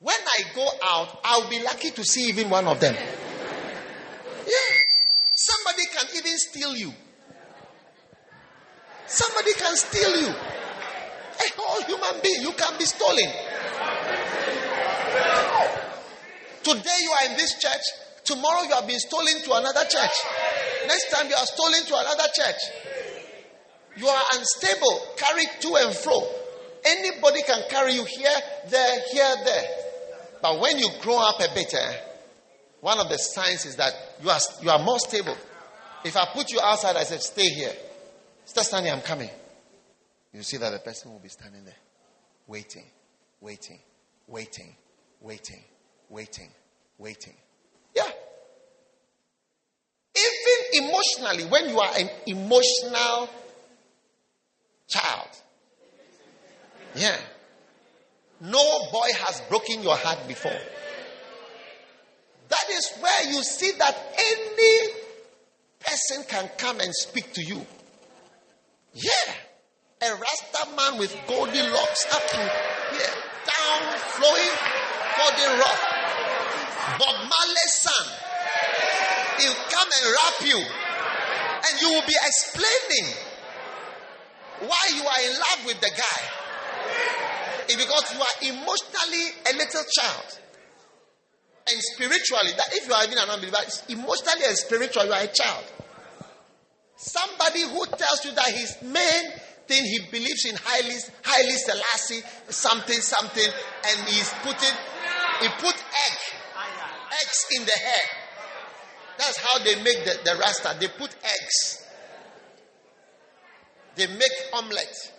when I go out, I'll be lucky to see even one of them. Yeah. Somebody can even steal you. Somebody can steal you. A whole human being, you can be stolen. Today you are in this church, tomorrow you have been stolen to another church. Next time you are stolen to another church. You are unstable, carried to and fro. Anybody can carry you here, there, here, there. But when you grow up a bit, eh, one of the signs is that you are, you are more stable. If I put you outside, I said, stay here. Stay standing, I'm coming. You see that the person will be standing there, waiting, waiting, waiting, waiting, waiting, waiting. Yeah. Even emotionally, when you are an emotional child, yeah. No boy has broken your heart before. That is where you see that any person can come and speak to you. Yeah. A Rasta man with golden locks up here, down, flowing, golden rock. Bob Marley's son. He'll come and wrap you. And you will be explaining why you are in love with the guy. It's because you are emotionally a little child. And spiritually, that if you are even an unbeliever, emotionally and spiritually, you are a child. Somebody who tells you that his main thing he believes in highly, Haile Selassie, something, something, and he's putting, he put egg, eggs in the hair. That's how they make the, the rasta. They put eggs. They make omelette.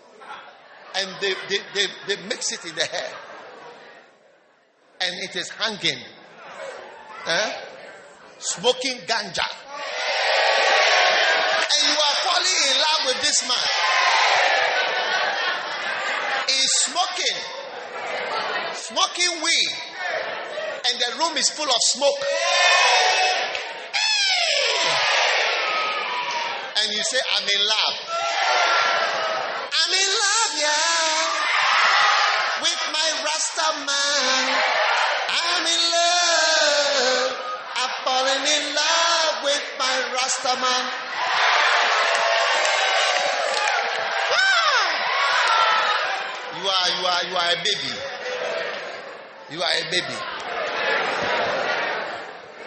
And they, they, they, they mix it in the hair. And it is hanging. Eh? Smoking ganja. And you are falling in love with this man. He's smoking. Smoking weed. And the room is full of smoke. And you say, I'm in love. I'm in love, yeah. With my Rasta man. I'm in love. I've fallen in love with my Rasta man. You are, you are, you are a baby. You are a baby.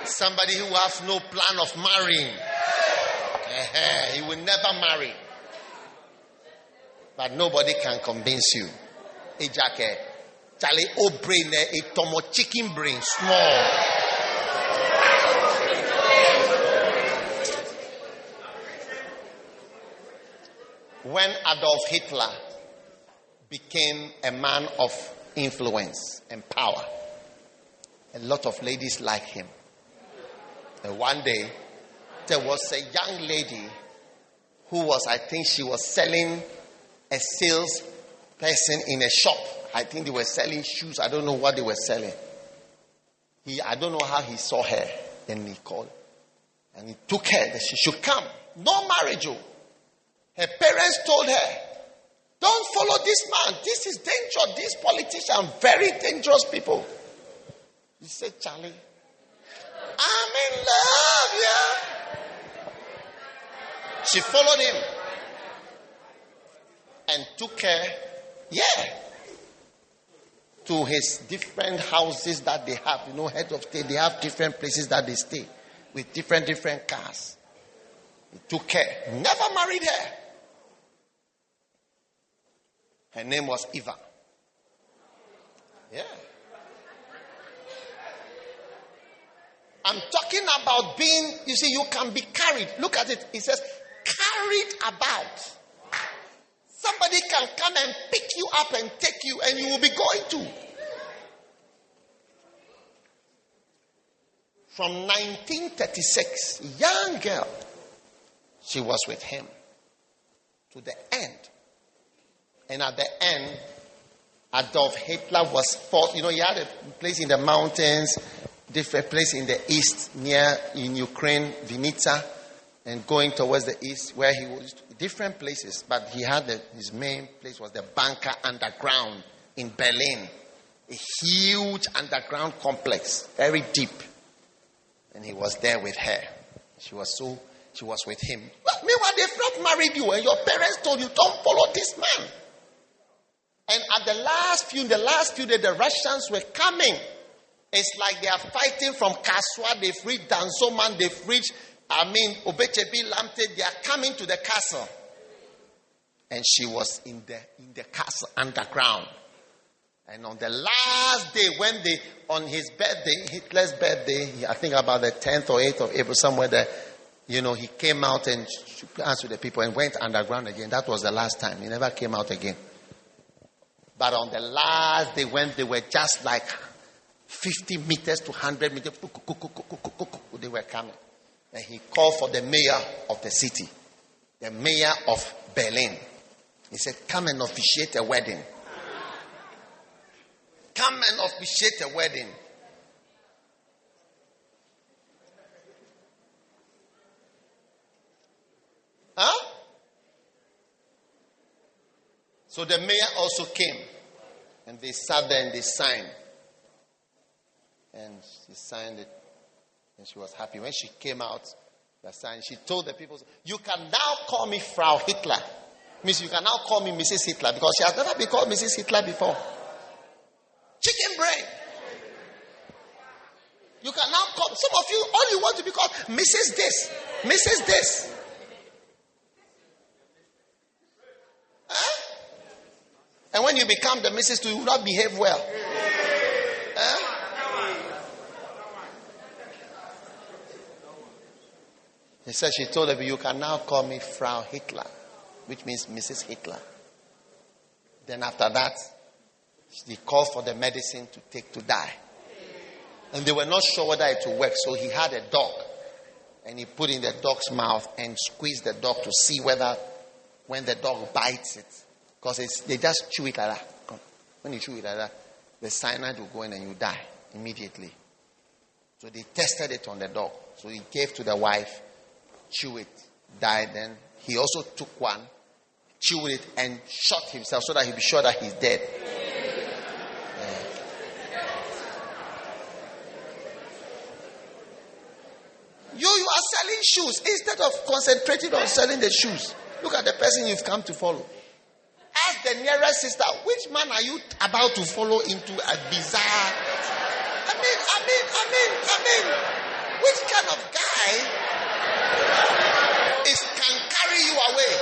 Somebody who has no plan of marrying. He will never marry. But nobody can convince you. Ejake, Charlie, oh brain, eh, a tomo chicken brain, small. When Adolf Hitler became a man of influence and power, a lot of ladies like him. And one day, there was a young lady who was, I think, she was selling a sales person in a shop. I think they were selling shoes. I don't know what they were selling. He, I don't know how he saw her. Then he called. And he took her that she should come. No marriage. oh. Her parents told her, don't follow this man. This is dangerous. These politicians very dangerous people. He said, Charlie, I'm in love, yeah. She followed him and took her, yeah, to his different houses that they have. You know, head of state, they have different places that they stay with different, different cars. He took her, never married her. Her name was Eva. Yeah. I'm talking about being, you see, you can be carried. Look at it. It says, carried about. Somebody can come and pick you up and take you, and you will be going to. From 1936, young girl, she was with him to the end. And at the end, Adolf Hitler was fought. You know, he had a place in the mountains, different place in the east, near in Ukraine, Vinnytsia, and going towards the east, where he was different places. But he had the, his main place was the bunker underground in Berlin, a huge underground complex, very deep. And he was there with her. She was so. She was with him. But meanwhile, they've not married you, and your parents told you, "Don't follow this man." And at the last few, the last few days, the Russians were coming. It's like they are fighting from Kasoa. They've reached Dansoman. They've reached, I mean, Obechebi Lamte. They are coming to the castle. And she was in the, in the castle underground. And on the last day, when they, on his birthday, Hitler's birthday, I think about the 10th or 8th of April, somewhere there, you know, he came out and with the people and went underground again. That was the last time. He never came out again. But on the last day when they were just like 50 meters to 100 meters, they were coming. And he called for the mayor of the city, the mayor of Berlin. He said, Come and officiate a wedding. Come and officiate a wedding. Huh? So the mayor also came and they sat there and they signed. And she signed it and she was happy. When she came out, the sign, she told the people, You can now call me Frau Hitler. Miss, you can now call me Mrs. Hitler because she has never been called Mrs. Hitler before. Chicken brain. You can now call some of you, all you want to be called Mrs. This, Mrs. This. Huh? And when you become the Mrs. Two, you will not behave well. Huh? He said she told him, You can now call me Frau Hitler, which means Mrs. Hitler. Then after that, he called for the medicine to take to die. And they were not sure whether it would work, so he had a dog. And he put in the dog's mouth and squeezed the dog to see whether when the dog bites it, because they just chew it like that. When you chew it like that, the cyanide will go in and you die immediately. So they tested it on the dog. So he gave to the wife, chew it, died. Then he also took one, chewed it, and shot himself so that he'd be sure that he's dead. You, you are selling shoes instead of concentrating on selling the shoes. Look at the person you've come to follow. Ask the nearest sister, which man are you about to follow into a bizarre? I mean, I mean, I mean, I mean, which kind of guy is can carry you away?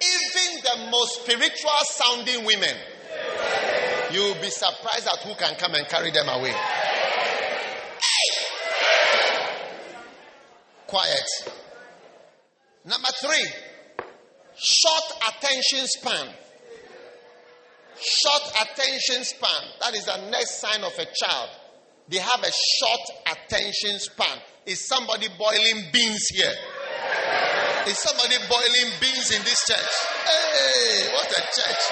Even the most spiritual sounding women, you will be surprised at who can come and carry them away. Hey! Quiet. Number three, short attention span. Short attention span. That is the next sign of a child. They have a short attention span. Is somebody boiling beans here? Is somebody boiling beans in this church? Hey, what a church.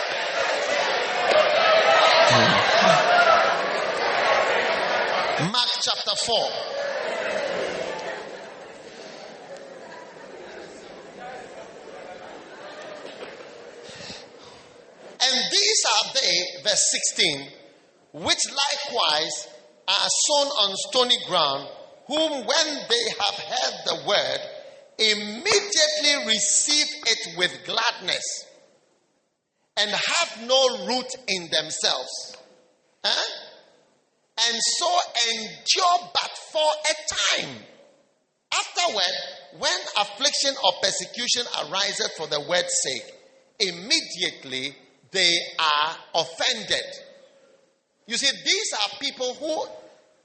Mark chapter 4. And these are they, verse 16, which likewise are sown on stony ground, whom when they have heard the word, immediately receive it with gladness and have no root in themselves. Huh? And so endure but for a time. Afterward, when affliction or persecution arises for the word's sake, immediately they are offended. You see, these are people who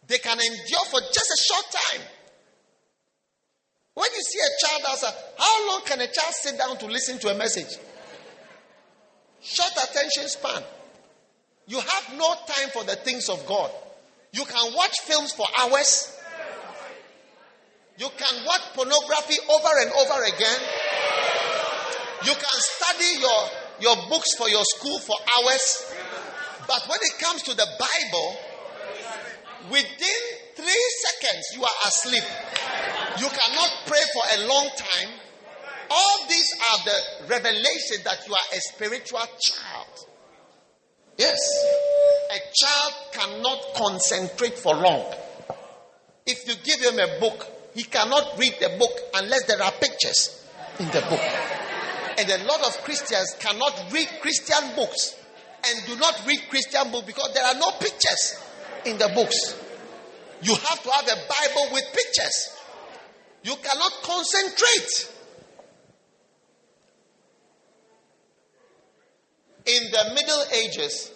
they can endure for just a short time. When you see a child outside, how long can a child sit down to listen to a message? Short attention span. You have no time for the things of God. You can watch films for hours. You can watch pornography over and over again. You can study your, your books for your school for hours. But when it comes to the Bible, within three seconds you are asleep. You cannot pray for a long time. All these are the revelation that you are a spiritual child. Yes. A child cannot concentrate for long. If you give him a book, he cannot read the book unless there are pictures in the book. And a lot of Christians cannot read Christian books and do not read Christian books because there are no pictures in the books. You have to have a Bible with pictures. You cannot concentrate. In the Middle Ages,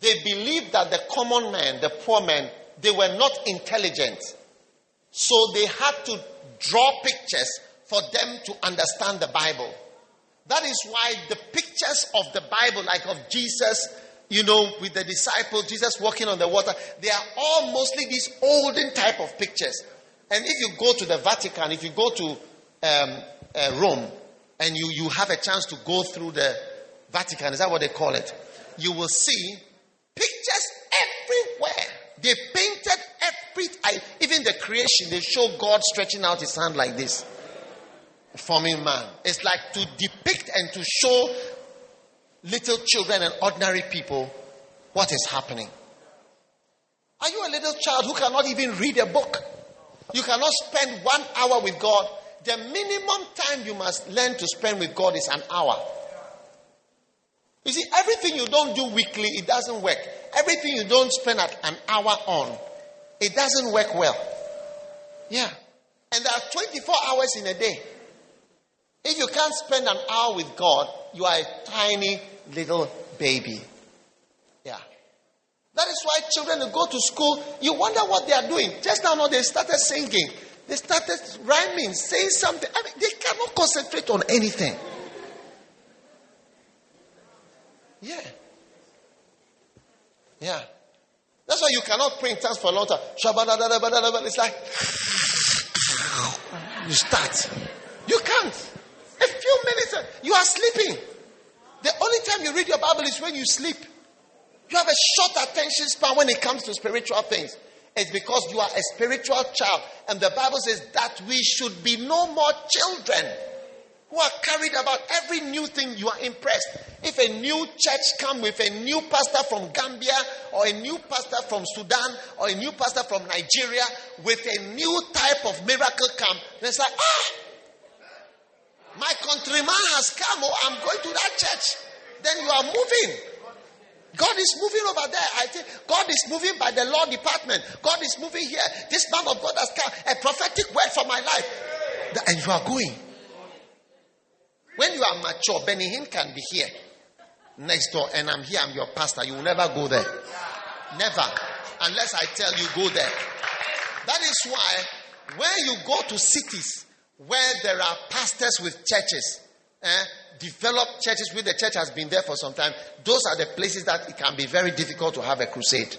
they believed that the common man, the poor man, they were not intelligent. So they had to draw pictures for them to understand the Bible. That is why the pictures of the Bible, like of Jesus, you know, with the disciples, Jesus walking on the water, they are all mostly these olden type of pictures. And if you go to the Vatican, if you go to um, uh, Rome, and you, you have a chance to go through the Vatican, is that what they call it? You will see pictures everywhere. They painted every, even the creation, they show God stretching out his hand like this, forming man. It's like to depict and to show little children and ordinary people what is happening. Are you a little child who cannot even read a book? You cannot spend one hour with God. The minimum time you must learn to spend with God is an hour. You see, everything you don't do weekly, it doesn't work. Everything you don't spend an hour on, it doesn't work well. Yeah. And there are 24 hours in a day. If you can't spend an hour with God, you are a tiny little baby. Yeah. That is why children who go to school, you wonder what they are doing. Just now, no, they started singing. They started rhyming, saying something. I mean, they cannot concentrate on anything. Yeah. Yeah. That's why you cannot pray in tongues for a long time. It's like you start. You can't. A few minutes, you are sleeping. The only time you read your Bible is when you sleep. You have a short attention span when it comes to spiritual things. It's because you are a spiritual child. And the Bible says that we should be no more children who are carried about every new thing you are impressed. If a new church come with a new pastor from Gambia or a new pastor from Sudan or a new pastor from Nigeria with a new type of miracle come, it's like ah, my countryman has come, oh, I'm going to that church. Then you are moving. God is moving over there. I think God is moving by the law department. God is moving here. This man of God has come. A prophetic word for my life. And you are going. When you are mature, Benny Hinn can be here next door, and I'm here, I'm your pastor. You will never go there. Never. Unless I tell you, go there. That is why when you go to cities where there are pastors with churches, eh, developed churches where the church has been there for some time, those are the places that it can be very difficult to have a crusade.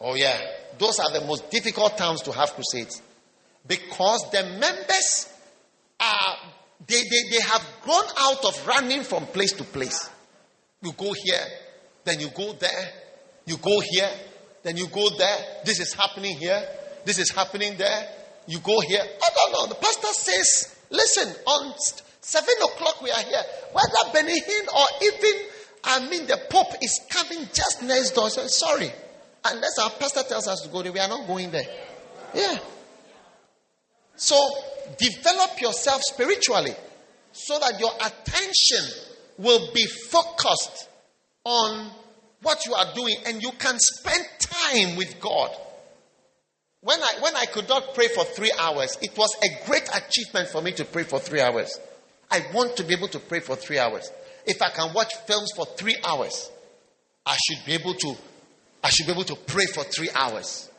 Oh, yeah. Those are the most difficult towns to have crusades because the members are they, they, they have grown out of running from place to place. You go here, then you go there, you go here, then you go there. This is happening here, this is happening there. You go here. I don't know. The pastor says, listen, on seven o'clock we are here. Whether Benny Hinn or even, I mean, the Pope is coming just next door. So, sorry. Unless our pastor tells us to go there, we are not going there. Yeah. So develop yourself spiritually so that your attention will be focused on what you are doing and you can spend time with God. When I, when I could not pray for three hours, it was a great achievement for me to pray for three hours. I want to be able to pray for three hours. If I can watch films for three hours, I should be able to, I should be able to pray for three hours.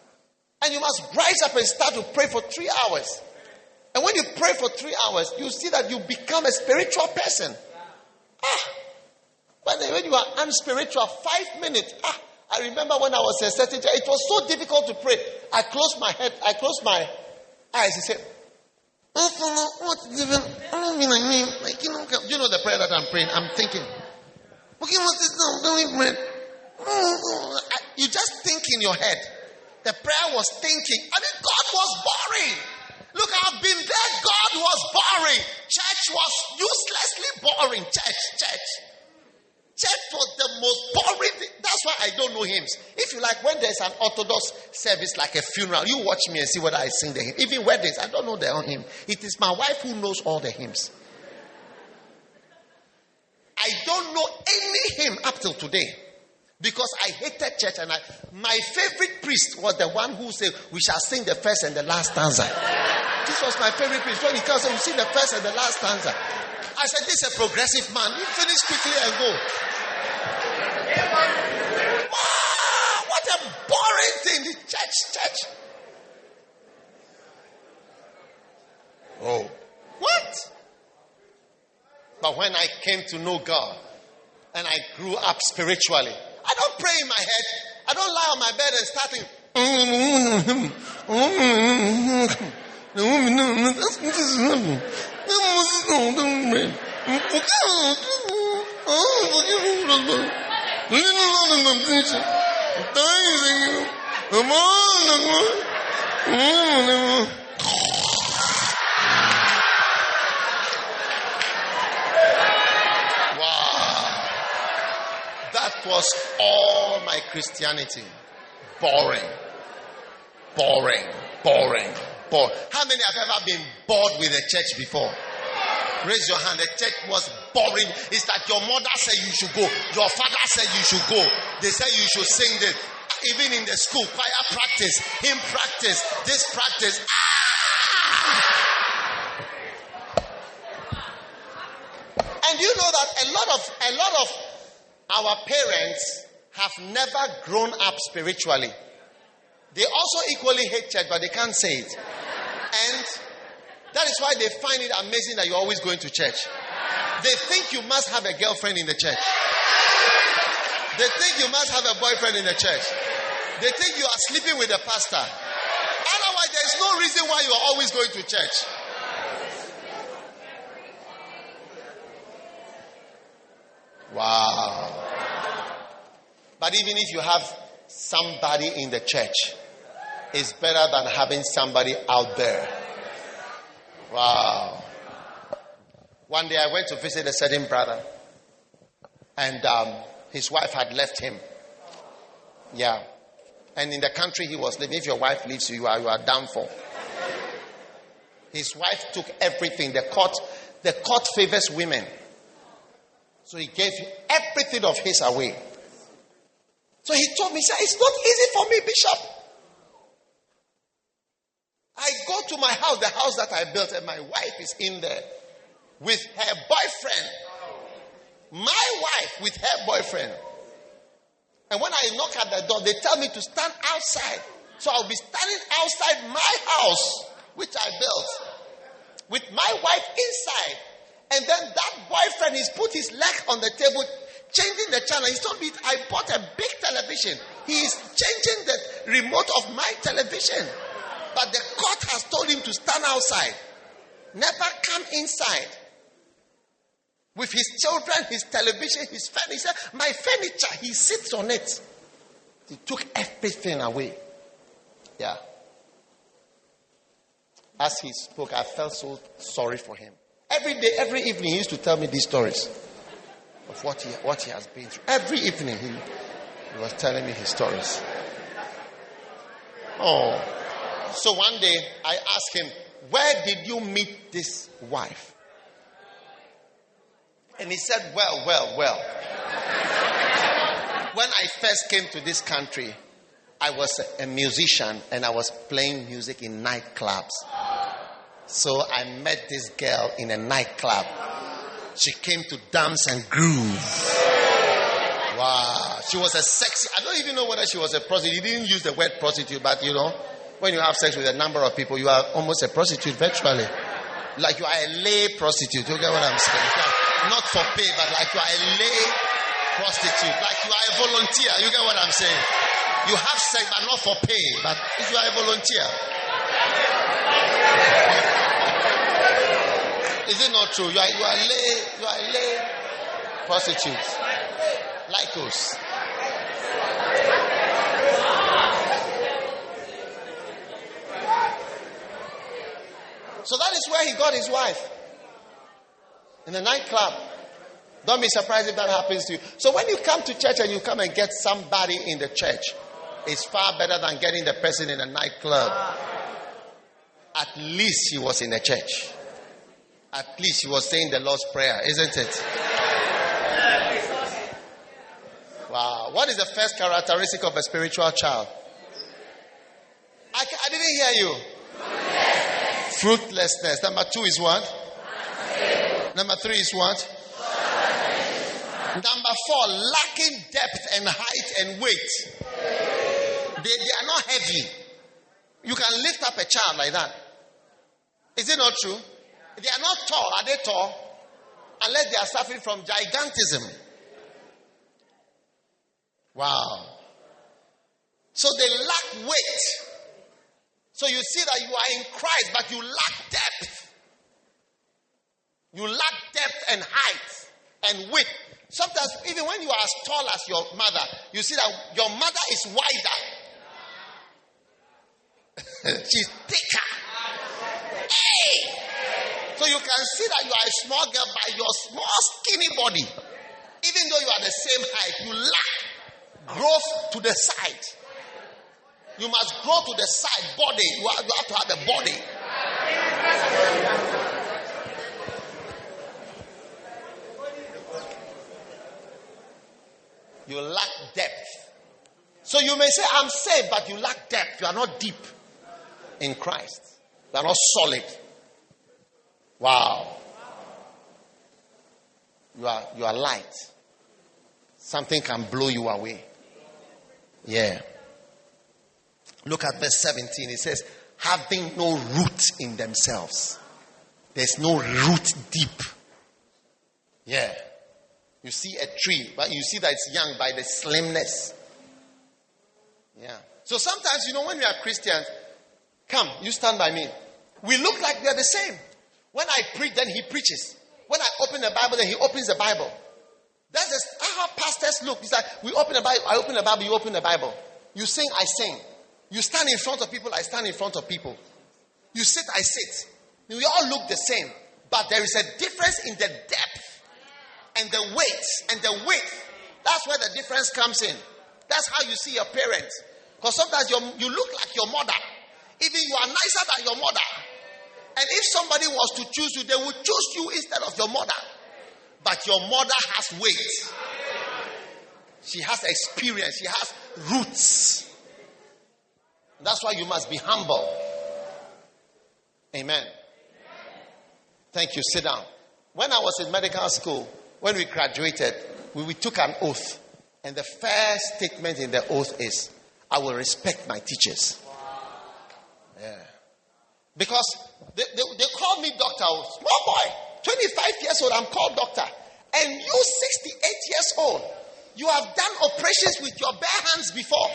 And you must rise up and start to pray for three hours. And when you pray for three hours, you see that you become a spiritual person. Ah, when, when you are unspiritual, five minutes. Ah, I remember when I was a certain it was so difficult to pray. I closed my head, I closed my eyes. He said, oh, what even? You know, you know the prayer that I'm praying. I'm thinking, okay, what is now? Don't even. You just think in your head. The prayer was thinking. I mean, God was boring. Look, I've been there. God was boring. Church was uselessly boring. Church, church. Church was the most boring thing. That's why I don't know hymns. If you like, when there's an Orthodox service like a funeral, you watch me and see whether I sing the hymn. Even weddings, I don't know own hymn. It is my wife who knows all the hymns. I don't know any hymn up till today because I hated church and I, my favorite priest was the one who said, We shall sing the first and the last stanza. This was my favorite priest. When he comes, we sing the first and the last stanza. I said, This is a progressive man. You finish quickly and go. Wow, what a boring thing. The church, church. Oh, what? But when I came to know God and I grew up spiritually, I don't pray in my head. I don't lie on my bed and starting. Wow. That was all my Christianity. Boring. Boring. Boring. How many have ever been bored with a church before? Raise your hand. The church was boring. It's like your mother said you should go. Your father said you should go. They said you should sing this. Even in the school, choir practice, hymn practice, this practice. Ah! And you know that a lot of a lot of our parents have never grown up spiritually. They also equally hate church, but they can't say it. And that is why they find it amazing that you're always going to church. They think you must have a girlfriend in the church. They think you must have a boyfriend in the church. They think you are sleeping with the pastor. Otherwise, there's no reason why you are always going to church. Wow. But even if you have somebody in the church, it's better than having somebody out there. Wow. One day I went to visit a certain brother, and um, his wife had left him. Yeah. And in the country he was living, if your wife leaves you, you are, you are down for. His wife took everything. The court, the court favors women. So he gave everything of his away. So he told me, he said, It's not easy for me, Bishop. I go to my house, the house that I built, and my wife is in there with her boyfriend. My wife with her boyfriend. And when I knock at the door, they tell me to stand outside. So I'll be standing outside my house, which I built, with my wife inside. And then that boyfriend, he's put his leg on the table, changing the channel. He told me, I bought a big television. He is changing the remote of my television. But the court has told him to stand outside. Never come inside. With his children, his television, his furniture. My furniture, he sits on it. He took everything away. Yeah. As he spoke, I felt so sorry for him. Every day, every evening, he used to tell me these stories of what he, what he has been through. Every evening, he, he was telling me his stories. Oh. So one day, I asked him, Where did you meet this wife? And he said, Well, well, well. when I first came to this country, I was a musician and I was playing music in nightclubs. So I met this girl in a nightclub. She came to dance and groove. Wow. She was a sexy, I don't even know whether she was a prostitute. He didn't use the word prostitute, but you know, when you have sex with a number of people, you are almost a prostitute virtually. Like you are a lay prostitute. You get what I'm saying? Like, not for pay, but like you are a lay prostitute. Like you are a volunteer. You get what I'm saying? You have sex, but not for pay. But you are a volunteer. Is it not true? You are, you are lay, you are lay prostitutes. Like us. So that is where he got his wife. In the nightclub. Don't be surprised if that happens to you. So when you come to church and you come and get somebody in the church, it's far better than getting the person in a nightclub. At least he was in a church. At least he was saying the Lord's Prayer, isn't it? Wow. What is the first characteristic of a spiritual child? I, I didn't hear you. Fruitlessness. Number two is what? Number three is what? Number four, lacking depth and height and weight. They, they are not heavy. You can lift up a child like that. Is it not true? They are not tall. Are they tall? Unless they are suffering from gigantism. Wow. So they lack weight. So you see that you are in Christ, but you lack depth. You lack depth and height and width. Sometimes, even when you are as tall as your mother, you see that your mother is wider. She's thicker. Hey! So you can see that you are a small girl by your small, skinny body. Even though you are the same height, you lack growth to the side. You must grow to the side body. You have, you have to have a body. You lack depth. So you may say, I'm saved, but you lack depth. You are not deep in Christ. You are not solid. Wow. You are, you are light. Something can blow you away. Yeah. Look at verse 17. It says, having no root in themselves. There's no root deep. Yeah. You see a tree, but you see that it's young by the slimness. Yeah. So sometimes, you know, when we are Christians, come, you stand by me. We look like we are the same. When I preach, then he preaches. When I open the Bible, then he opens the Bible. That's how pastors look. It's like we open the Bible, I open the Bible, you open the Bible. You sing, I sing. You stand in front of people, I stand in front of people. You sit, I sit. We all look the same, but there is a difference in the depth and the weight and the width. That's where the difference comes in. That's how you see your parents. Because sometimes you look like your mother. Even you are nicer than your mother. And if somebody was to choose you, they would choose you instead of your mother. But your mother has weight. She has experience. She has roots. That's why you must be humble. Amen. Thank you. Sit down. When I was in medical school, when we graduated, we, we took an oath. And the first statement in the oath is, I will respect my teachers. Yeah. Because they, they, they called me doctor. Small boy, 25 years old, I'm called doctor. And you, 68 years old, you have done operations with your bare hands before.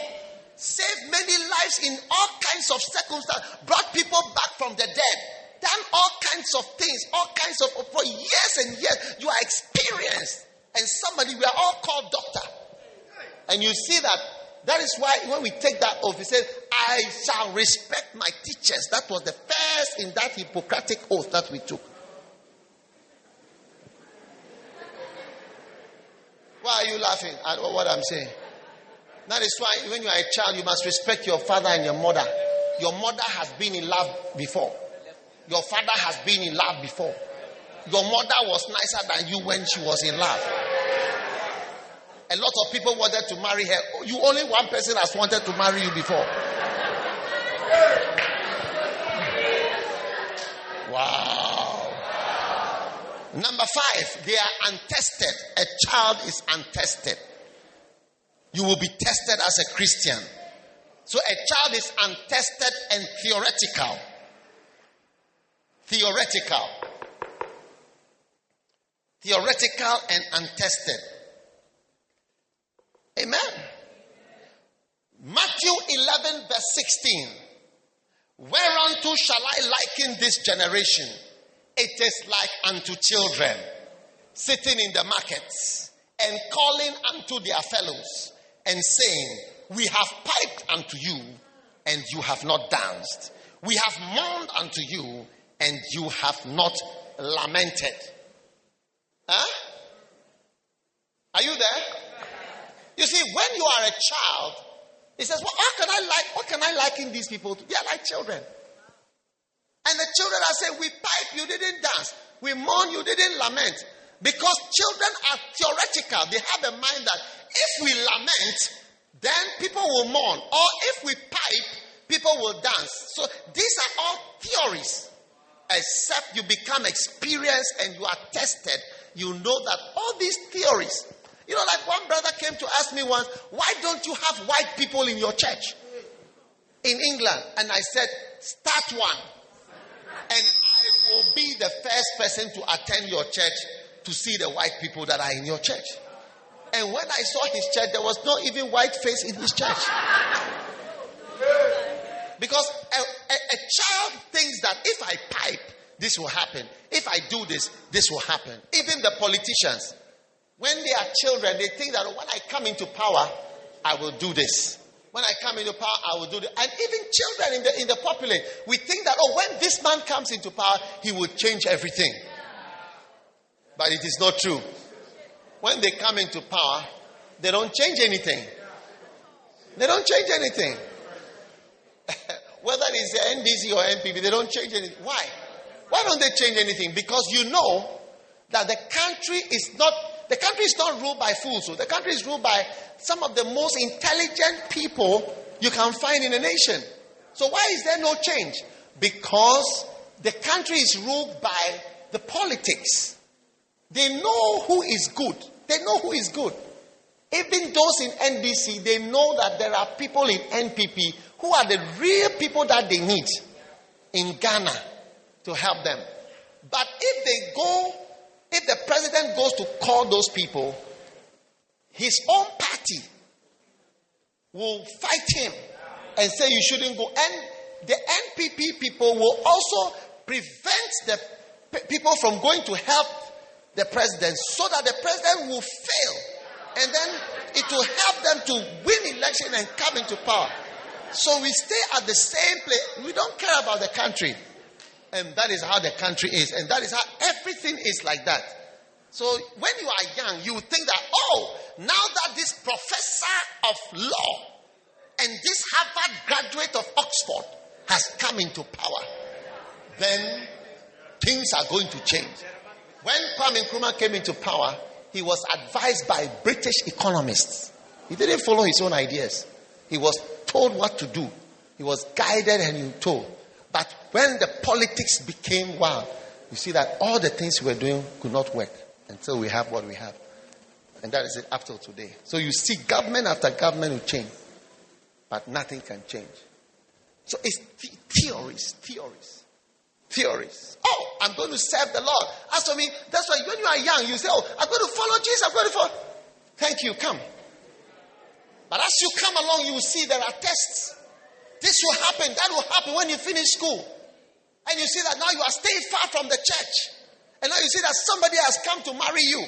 Saved many lives in all kinds of circumstances, brought people back from the dead, done all kinds of things, all kinds of, for years and years. You are experienced. And somebody, we are all called doctor. And you see that that is why when we take that oath, he says, I shall respect my teachers. That was the first in that Hippocratic oath that we took. Why are you laughing at what I'm saying? That is why when you are a child, you must respect your father and your mother. Your mother has been in love before. Your father has been in love before. Your mother was nicer than you when she was in love. A lot of people wanted to marry her. You only one person has wanted to marry you before. Wow. Number five, they are untested. A child is untested. You will be tested as a Christian. So a child is untested and theoretical. Theoretical. Theoretical and untested. Amen. Matthew 11, verse 16. Whereunto shall I liken this generation? It is like unto children sitting in the markets and calling unto their fellows and saying, We have piped unto you, and you have not danced. We have mourned unto you, and you have not lamented. Huh? Are you there? You see, when you are a child, he says, Well, how can I like what can I liken these people to? They are like children. And the children are saying, We pipe, you didn't dance. We mourn, you didn't lament. Because children are theoretical. They have a mind that if we lament, then people will mourn. Or if we pipe, people will dance. So these are all theories. except you become experienced and you are tested, you know that all these theories. You know, like one brother came to ask me once, why don't you have white people in your church in England? And I said, start one. And I will be the first person to attend your church to see the white people that are in your church. And when I saw his church, there was not even white face in his church. Because a, a, a child thinks that if I pipe, this will happen. If I do this, this will happen. Even the politicians, when they are children, they think that when I come into power, I will do this. When I come into power, I will do this. And even children in the in the populace, we think that oh, when this man comes into power, he will change everything. But it is not true. When they come into power, they don't change anything. They don't change anything. Whether it's the NDC or NPP, they don't change anything. Why? Why don't they change anything? Because you know that the country is not the country is not ruled by fools. So the country is ruled by some of the most intelligent people you can find in a nation. So why is there no change? Because the country is ruled by the politics. They know who is good. They know who is good. Even those in NDC, they know that there are people in NPP who are the real people that they need in Ghana to help them. But if they go, if the president goes to call those people, his own party will fight him and say you shouldn't go. And the NPP people will also prevent the people from going to help the president so that the president will fail. And then it will help them to win election and come into power. So we stay at the same place. We don't care about the country. And that is how the country is. And that is how everything is like that. So when you are young, you think that, oh, now that this professor of law and this Harvard graduate of Oxford has come into power, then things are going to change. When Kwame Nkrumah came into power, he was advised by British economists. He didn't follow his own ideas. He was told what to do. He was guided and told. But when the politics became wild, you see that all the things we were doing could not work until we have what we have. And that is it up till today. So you see government after government will change, but nothing can change. So it's the- theories, theories, theories. Oh, I'm going to serve the Lord. As for me, that's why when you are young, you say, Oh, I'm going to follow Jesus, I'm going to follow. Thank you, come. But as you come along, you will see there are tests. This will happen, that will happen when you finish school. And you see that now you are staying far from the church. And now you see that somebody has come to marry you.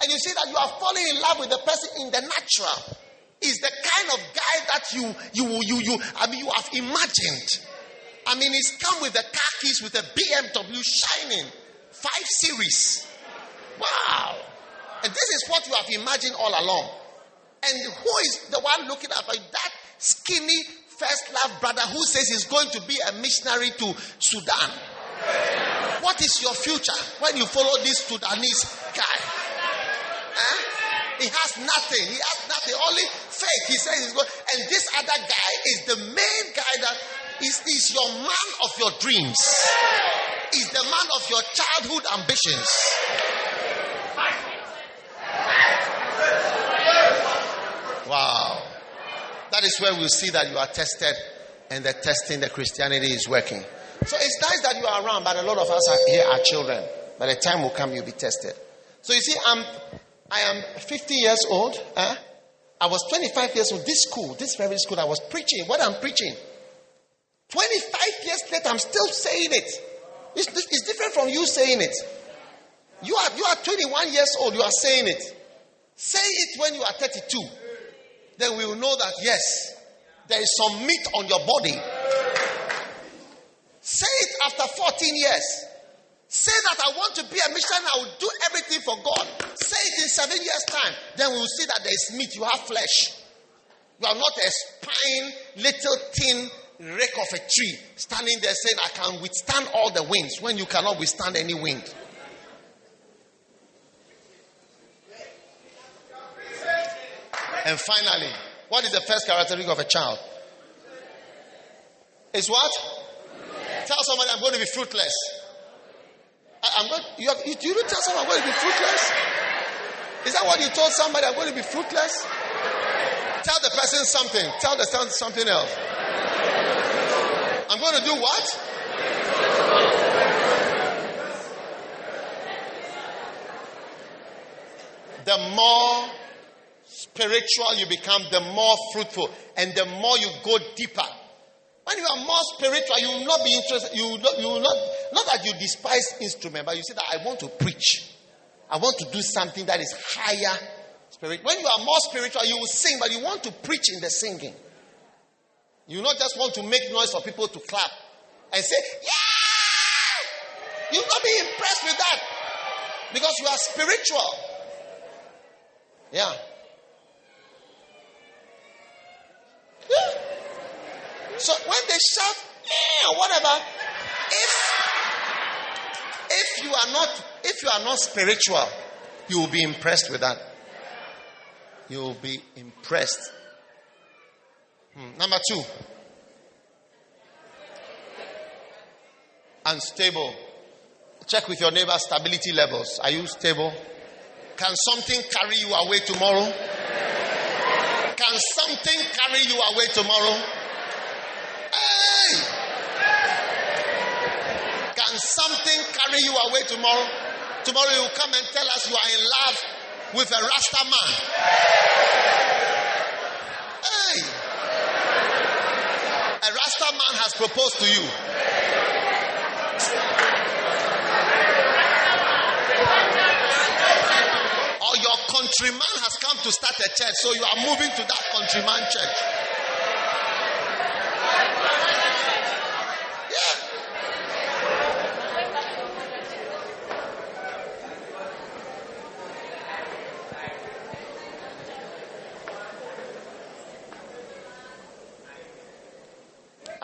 And you see that you are falling in love with the person in the natural. Is the kind of guy that you, you, you, you, I mean, you have imagined. I mean, he's come with the car keys with a BMW shining. Five series. Wow. And this is what you have imagined all along. And who is the one looking at? That skinny first love brother who says he's going to be a missionary to Sudan. What is your future when you follow this Sudanese guy? Huh? He has nothing. He has nothing. Only faith. He says he's going. And this other guy is the main guy that is, is your man of your dreams. Is the man of your childhood ambitions. Wow. That is where we'll see that you are tested and the testing, the Christianity is working. So it's nice that you are around, but a lot of us are, here are children. By the time will come, you'll be tested. So you see, I'm, I am 50 years old. Huh? I was 25 years old. This school, this very school, I was preaching what I'm preaching. 25 years later, I'm still saying it. It's, it's different from you saying it. You are, you are 21 years old, you are saying it. Say it when you are 32 then we will know that yes, there is some meat on your body. Say it after 14 years. Say that I want to be a missionary, I will do everything for God. Say it in seven years' time. Then we will see that there is meat, you have flesh. You are not a spine, little thin rake of a tree standing there saying, I can withstand all the winds when you cannot withstand any wind. And finally, what is the first characteristic of a child? Is what? Tell somebody I'm going to be fruitless. I, am going. You, you, you didn't tell someone I'm going to be fruitless. Is that what you told somebody? I'm going to be fruitless. Tell the person something. Tell the person something else. I'm going to do what? The more spiritual you become, the more fruitful, and the more you go deeper. When you are more spiritual, you will not be interested. You will not, you will not, not that you despise instrument, but you say that I want to preach. I want to do something that is higher spirit. When you are more spiritual, you will sing, but you want to preach in the singing. You not just want to make noise for people to clap and say, Yeah! You will not be impressed with that because you are spiritual. Yeah. Yeah. So when they shout, yeah, or whatever, if if you are not if you are not spiritual, you will be impressed with that. You will be impressed. Hmm. Number two, unstable. Check with your neighbor stability levels. Are you stable? Can something carry you away tomorrow? Can something carry you away tomorrow? Hey! Can something carry you away tomorrow? Tomorrow you come and tell us you are in love with a Rasta man. Hey! Rasta man has proposed to you. Or your countryman has come to start a church, so you are moving to that countryman church.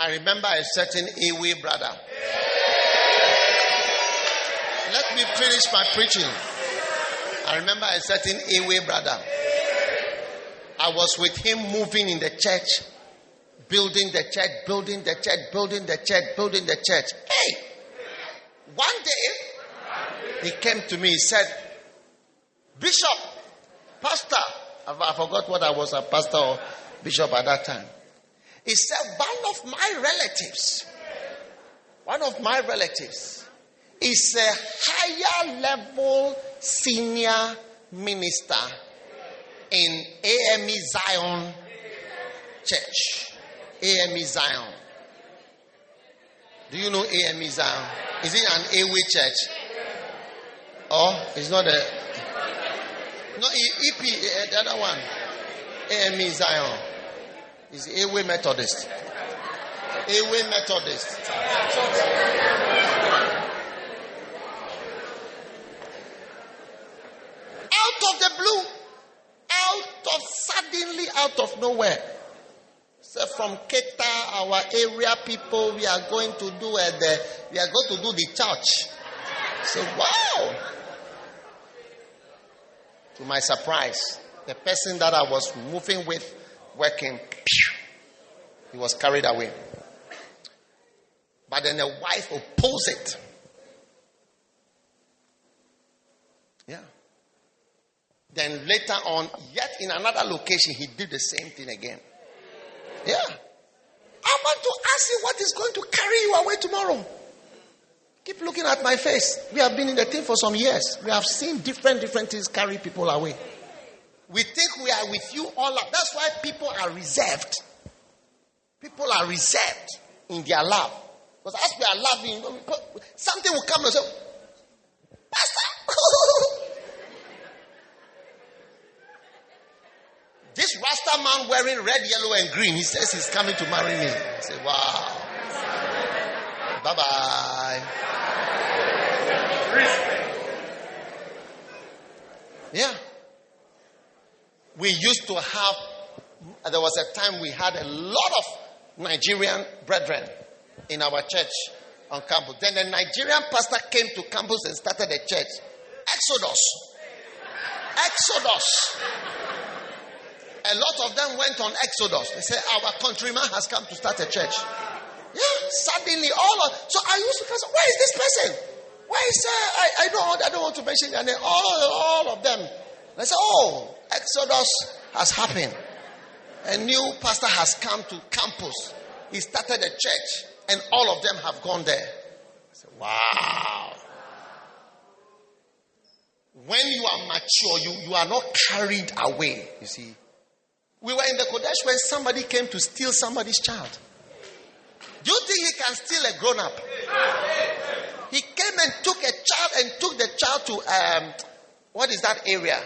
I remember a certain Ewe brother. Let me finish my preaching. I remember a certain Ewe brother. I was with him moving in the church, building the church, building the church, building the church, building the church. Hey! One day, he came to me, he said, Bishop, Pastor, I I forgot what I was, a pastor or bishop at that time. He said, one of my relatives, one of my relatives is a higher level senior minister in AME Zion Church. AME Zion. Do you know AME Zion? Is it an Ewe church? Oh, it's not a. No, EP, eh, the other one. AME Zion. Is Ewe Methodist. Ewe Methodist. Out of the blue, out of suddenly out of nowhere. So from Keta, our area people, we are going to do uh, the we are going to do the church. So wow. To my surprise, the person that I was moving with, working, he was carried away. But then the wife opposed it. Yeah. Then later on, yet in another location, he did the same thing again. Yeah. I want to ask you what is going to carry you away tomorrow. Keep looking at my face. We have been in the thing for some years. We have seen different, different things carry people away. We think we are with you all up. That's why people are reserved. People are reserved in their love. Because as we are loving, something will come and say, Pastor, this Rasta man wearing red, yellow, and green, he says he's coming to marry me. I say, wow. Bye bye. Yeah. We used to have, there was a time we had a lot of Nigerian brethren in our church on campus. Then a Nigerian pastor came to campus and started a church. Exodus. Exodus. A lot of them went on Exodus. They said, Our countryman has come to start a church. Yeah, suddenly all of so I used to ask, where is this person? Where I said, uh, I, I don't, I don't want to mention their name. All, all of them. I said, oh, Exodus has happened. A new pastor has come to campus. He started a church, and all of them have gone there. Said, wow. When you are mature, you, you are not carried away. You see, we were in the Qodesh when somebody came to steal somebody's child. Do you think he can steal a grown up? He came and took a child and took the child to um, what is that area?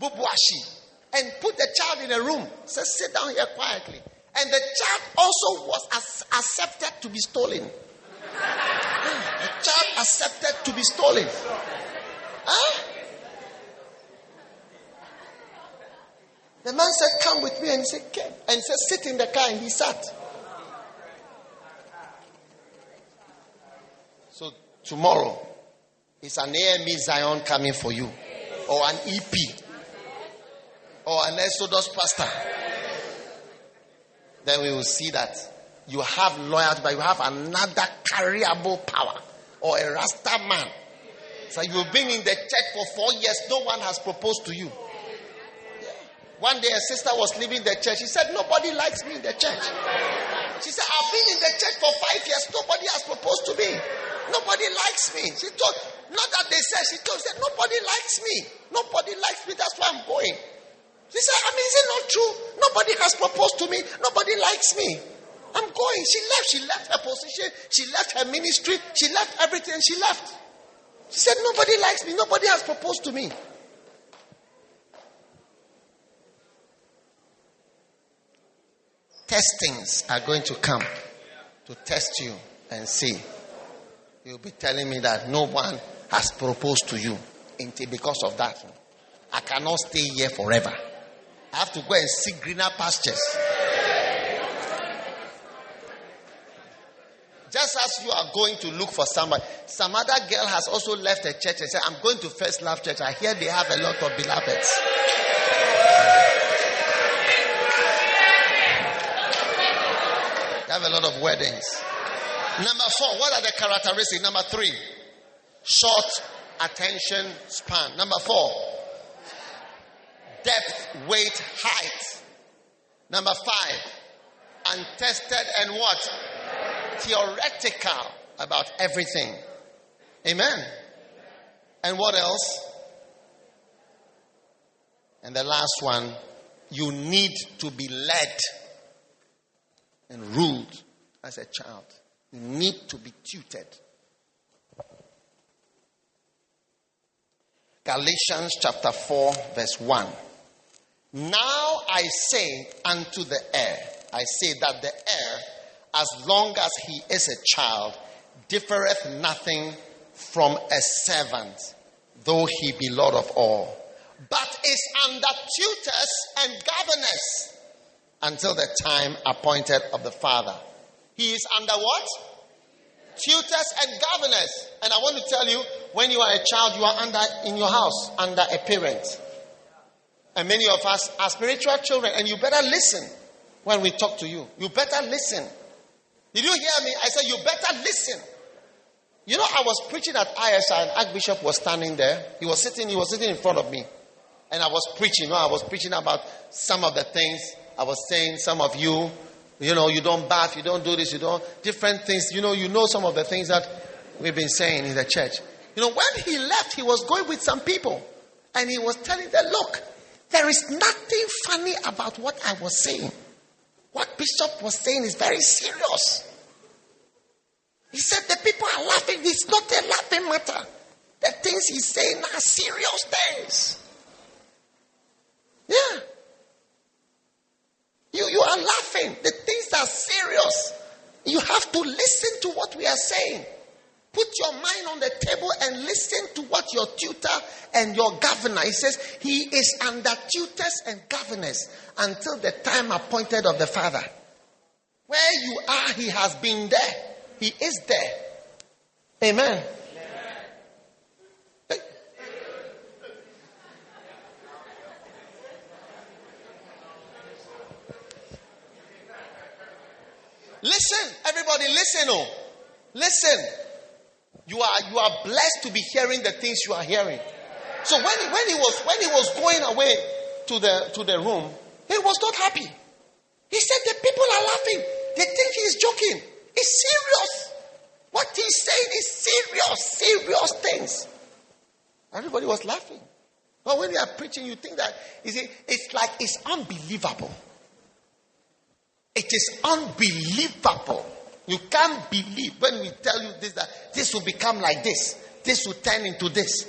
Bubiashie. And put the child in a room. Said, sit down here quietly. And the child also was as- accepted to be stolen. the child accepted to be stolen. Huh? The man said, Come with me. And he said, Came. And he said, Sit in the car. And he sat. So tomorrow is an AME Zion coming for you, or an EP, or an Exodus pastor. Then we will see that you have loyalty, but you have another carryable power, or a Rasta man. So you've been in the church for four years, no one has proposed to you. One day a sister was leaving the church. She said, Nobody likes me in the church. She said, I've been in the church for five years. Nobody has proposed to me. Nobody likes me. She told, not that they said, she told, said, nobody likes me. Nobody likes me. That's why I'm going. She said, I mean, is it not true? Nobody has proposed to me. Nobody likes me. I'm going. She left. She left her position. She left her ministry. She left everything. She left. She said, nobody likes me. Nobody has proposed to me. Testings are going to come to test you and see. You'll be telling me that no one has proposed to you until because of that. I cannot stay here forever. I have to go and seek greener pastures. Just as you are going to look for somebody, some other girl has also left a church and said, I'm going to First Love Church. I hear they have a lot of beloveds. They have a lot of weddings. Number four, what are the characteristics? Number three, short attention span. Number four, depth, weight, height. Number five, untested and what? Theoretical about everything. Amen. And what else? And the last one, you need to be led and ruled as a child. You need to be tutored. Galatians chapter 4, verse 1. Now I say unto the heir, I say that the heir, as long as he is a child, differeth nothing from a servant, though he be Lord of all, but is under tutors and governors until the time appointed of the Father. He is under what? Tutors and governors. And I want to tell you, when you are a child, you are under in your house under a parent. And many of us are spiritual children, and you better listen when we talk to you. You better listen. Did you hear me? I said, You better listen. You know, I was preaching at ISI, and Archbishop was standing there. He was sitting, he was sitting in front of me. And I was preaching. You know, I was preaching about some of the things. I was saying, some of you, you know, you don't bath, you don't do this, you don't, different things. You know, you know some of the things that we've been saying in the church. You know, when he left, he was going with some people. And he was telling them, look, there is nothing funny about what I was saying. What Bishop was saying is very serious. He said the people are laughing. It's not a laughing matter. The things he's saying are serious things. Yeah. You, you are laughing. The things are serious. You have to listen to what we are saying. Put your mind on the table and listen to what your tutor and your governor. He says he is under tutors and governors until the time appointed of the Father. Where you are, he has been there. He is there. Amen. Listen, everybody, listen. Oh, listen. You are, you are blessed to be hearing the things you are hearing. So when he, when he was when he was going away to the to the room, he was not happy. He said the people are laughing. They think he's joking. It's serious. What he's saying is serious, serious things. Everybody was laughing. But when you are preaching, you think that you see, it's like it's unbelievable. It is unbelievable. You can't believe when we tell you this that this will become like this, this will turn into this.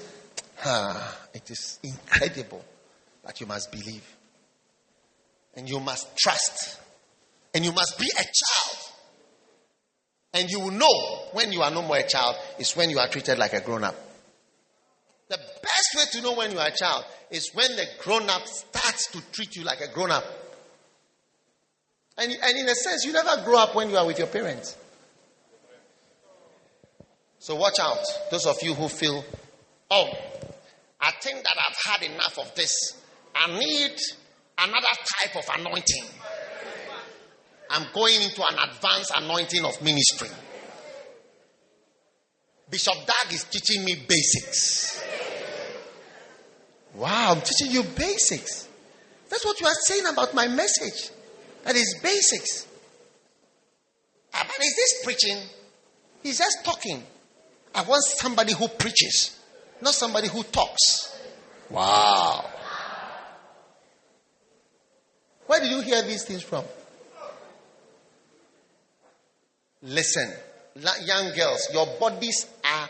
Ah, it is incredible that you must believe. And you must trust. And you must be a child. And you will know when you are no more a child is when you are treated like a grown up. The best way to know when you are a child is when the grown up starts to treat you like a grown up. And, and in a sense, you never grow up when you are with your parents. So watch out. Those of you who feel, oh, I think that I've had enough of this. I need another type of anointing. I'm going into an advanced anointing of ministry. Bishop Dag is teaching me basics. Wow, I'm teaching you basics. That's what you are saying about my message. That is basics. But is this preaching? He's just talking. I want somebody who preaches, not somebody who talks. Wow. Where did you hear these things from? Listen, young girls, your bodies are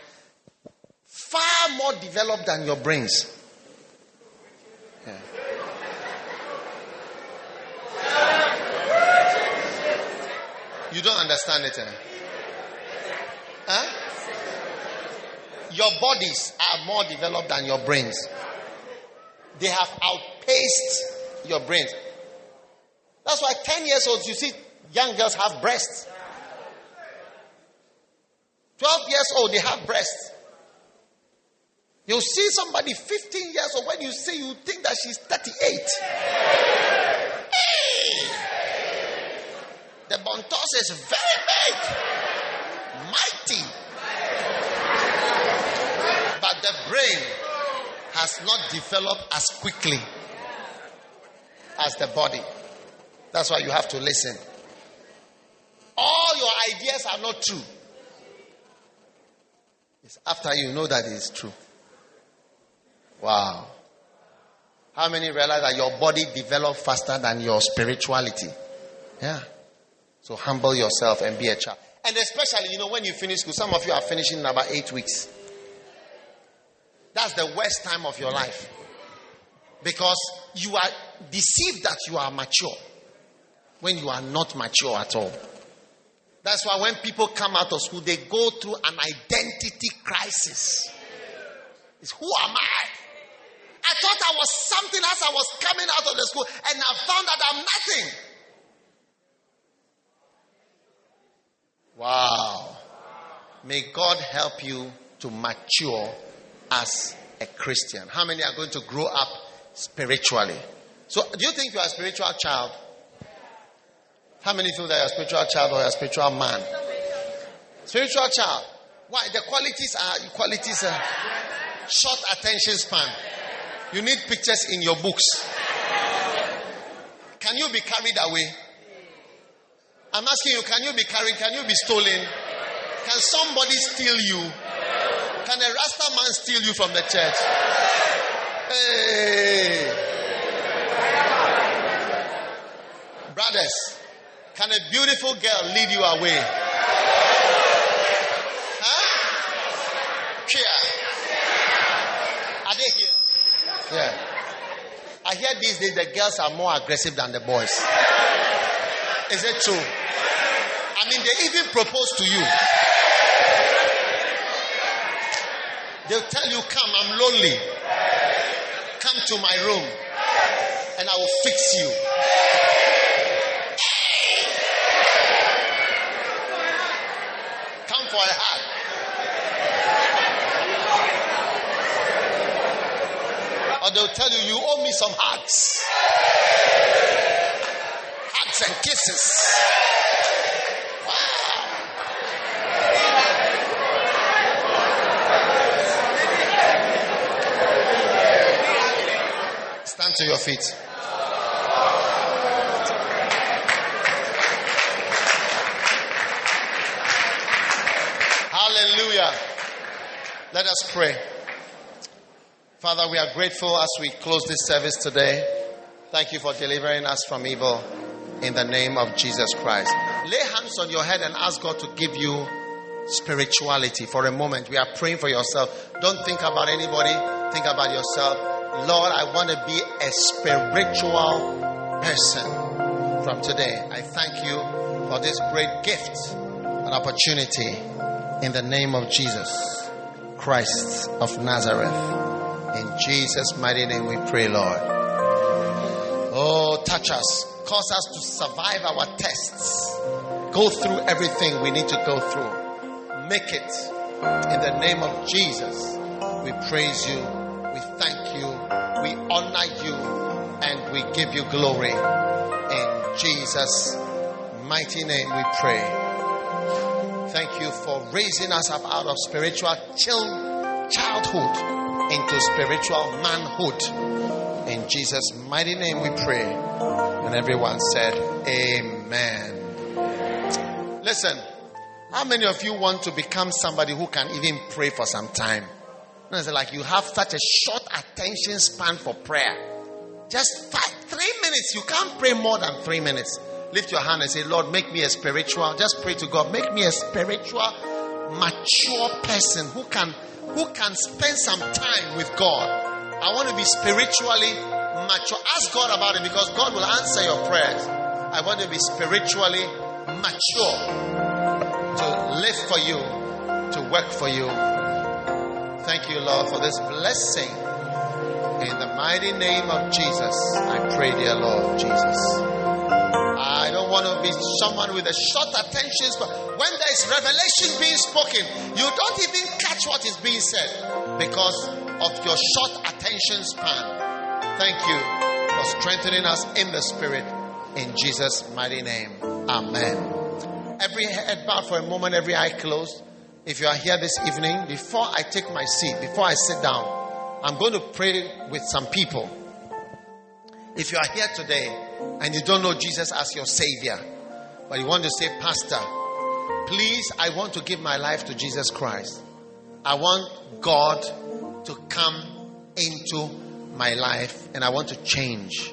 far more developed than your brains. You don't understand it, eh? Huh? Your bodies are more developed than your brains. They have outpaced your brains. That's why 10 years olds, you see young girls have breasts. 12 years old, they have breasts. You see somebody 15 years old, when you see, you think that she's 38. Hey! The bontos is very big, mighty. But the brain has not developed as quickly as the body. That's why you have to listen. All your ideas are not true. It's after you know that it is true. Wow. How many realize that your body develops faster than your spirituality? Yeah. So humble yourself and be a child. And especially, you know, when you finish school, some of you are finishing in about eight weeks. That's the worst time of your life. Because you are deceived that you are mature when you are not mature at all. That's why when people come out of school, they go through an identity crisis. It's who am I? I thought I was something as I was coming out of the school, and I found that I'm nothing. Wow. May God help you to mature as a Christian. How many are going to grow up spiritually? So, do you think you are a spiritual child? How many feel that you're a spiritual child or a spiritual man? Spiritual child. Why? The qualities are qualities are short attention span. You need pictures in your books. Can you be carried away? I'm asking you, can you be carried? Can you be stolen? Can somebody steal you? Can a Rasta man steal you from the church? Hey. Brothers, can a beautiful girl lead you away? Huh? Here. Are they here? Yeah. I hear these days the girls are more aggressive than the boys. Is it true? I mean, they even propose to you. They'll tell you, Come, I'm lonely. Come to my room and I will fix you. Come for a hug. Or they'll tell you, You owe me some hugs. Hugs and kisses. Stand to your feet. Hallelujah. Let us pray. Father, we are grateful as we close this service today. Thank you for delivering us from evil in the name of Jesus Christ. Lay hands on your head and ask God to give you spirituality for a moment. We are praying for yourself. Don't think about anybody, think about yourself. Lord, I want to be a spiritual person from today. I thank you for this great gift and opportunity in the name of Jesus Christ of Nazareth. In Jesus' mighty name we pray, Lord. Oh, touch us. Cause us to survive our tests. Go through everything we need to go through. Make it. In the name of Jesus, we praise you. We thank you. We honor you. And we give you glory. In Jesus' mighty name we pray. Thank you for raising us up out of spiritual childhood into spiritual manhood. In Jesus' mighty name we pray. And everyone said, Amen. Listen, how many of you want to become somebody who can even pray for some time? No, it's like you have such a short attention span for prayer. Just five, three minutes. You can't pray more than three minutes. Lift your hand and say, Lord, make me a spiritual. Just pray to God. Make me a spiritual, mature person who can who can spend some time with God. I want to be spiritually mature. Ask God about it because God will answer your prayers. I want to be spiritually mature to live for you, to work for you. Thank you, Lord, for this blessing. In the mighty name of Jesus, I pray, dear Lord Jesus. I don't want to be someone with a short attention span. When there is revelation being spoken, you don't even catch what is being said because of your short attention span. Thank you for strengthening us in the spirit. In Jesus' mighty name. Amen. Every head bowed for a moment, every eye closed. If you are here this evening, before I take my seat, before I sit down, I'm going to pray with some people. If you are here today and you don't know Jesus as your Savior, but you want to say, Pastor, please, I want to give my life to Jesus Christ. I want God to come into my life and I want to change.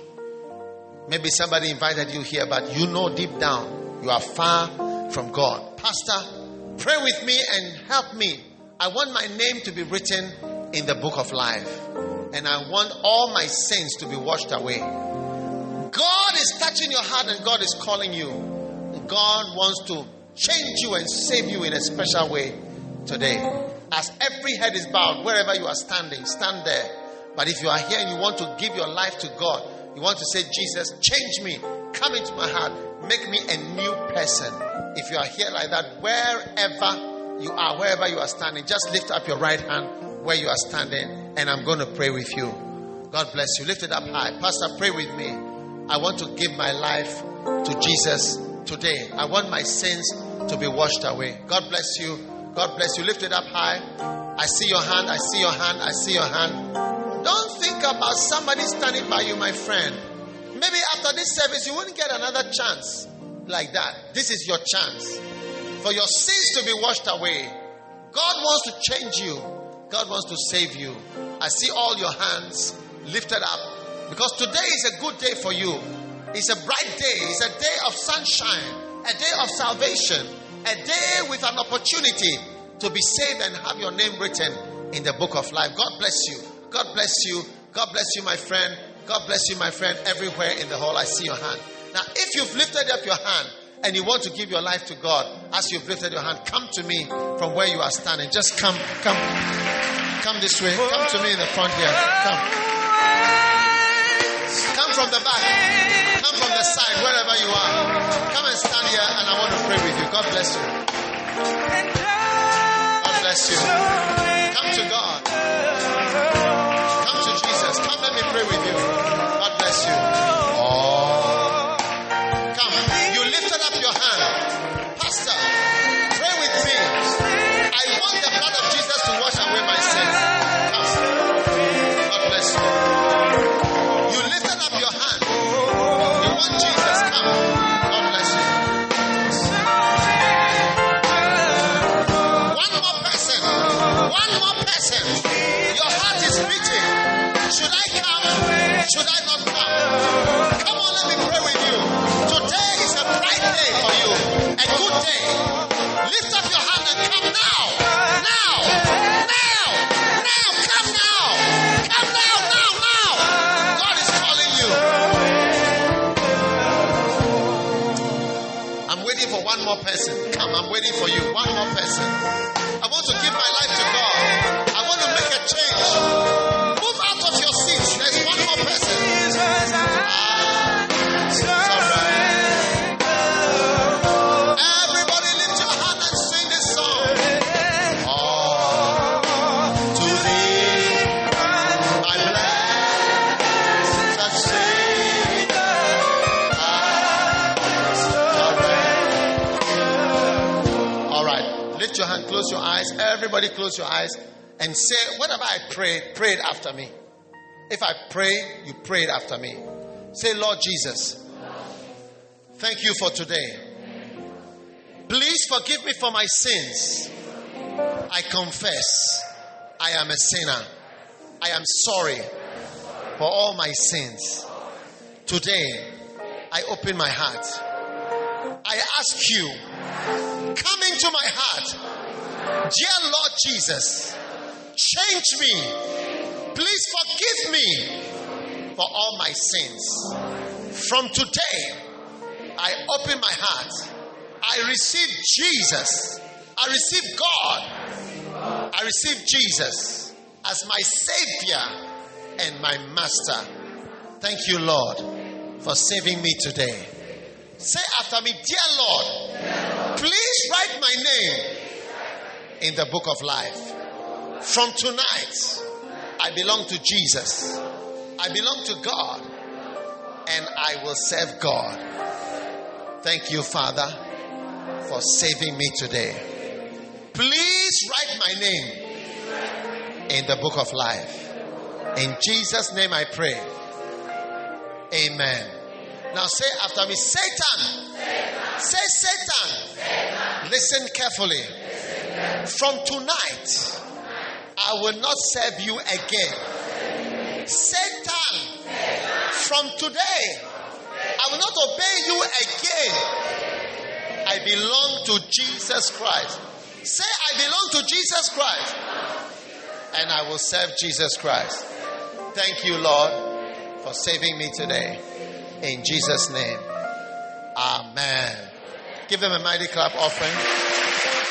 Maybe somebody invited you here, but you know deep down you are far from God. Pastor, pray with me and help me. I want my name to be written in the book of life, and I want all my sins to be washed away. God is touching your heart and God is calling you. God wants to change you and save you in a special way today. As every head is bowed, wherever you are standing, stand there. But if you are here and you want to give your life to God, you want to say, Jesus, change me, come into my heart, make me a new person. If you are here like that, wherever you are, wherever you are standing, just lift up your right hand where you are standing, and I'm going to pray with you. God bless you. Lift it up high. Pastor, pray with me. I want to give my life to Jesus today. I want my sins to be washed away. God bless you. God bless you. Lift it up high. I see your hand. I see your hand. I see your hand. Don't think about somebody standing by you, my friend. Maybe after this service, you wouldn't get another chance like that. This is your chance for your sins to be washed away. God wants to change you, God wants to save you. I see all your hands lifted up because today is a good day for you. It's a bright day, it's a day of sunshine, a day of salvation, a day with an opportunity to be saved and have your name written in the book of life. God bless you. God bless you. God bless you, my friend. God bless you, my friend. Everywhere in the hall, I see your hand. Now, if you've lifted up your hand and you want to give your life to God, as you've lifted your hand, come to me from where you are standing. Just come, come, come this way. Come to me in the front here. Come. Come from the back. Come from the side, wherever you are. Come and stand here, and I want to pray with you. God bless you. God bless you. Come to God. Come, let me pray with you. God bless you. Oh. Come. You lifted up your hand. Pastor, pray with me. I want the blood of Jesus to wash away my sins. Come. God bless you. You lifted up your hand. You want Jesus. should I not come? Come on, let me pray with you. Today is a bright day for you, a good day. Lift up your hand and come now. Now, now, now, come now. Come now, now, now. God is calling you. I'm waiting for one more person. Come, I'm waiting for you. One more person. Everybody, close your eyes and say, Whatever I prayed, pray it after me. If I pray, you pray it after me. Say, Lord Jesus, thank you for today. Please forgive me for my sins. I confess I am a sinner. I am sorry for all my sins. Today, I open my heart. I ask you, come into my heart. Dear Lord Jesus, change me. Please forgive me for all my sins. From today, I open my heart. I receive Jesus. I receive God. I receive Jesus as my Savior and my Master. Thank you, Lord, for saving me today. Say after me, Dear Lord, please write my name in the book of life. From tonight, I belong to Jesus. I belong to God. And I will serve God. Thank you, Father, for saving me today. Please write my name in the book of life. In Jesus' name I pray. Amen. Now say after me Satan. Say Satan. Listen carefully. From tonight, I will not serve you again. Satan. From today, I will not obey you again. I belong to Jesus Christ. Say, I belong to Jesus Christ. And I will serve Jesus Christ. Thank you, Lord, for saving me today. In Jesus' name. Amen. Give them a mighty clap offering.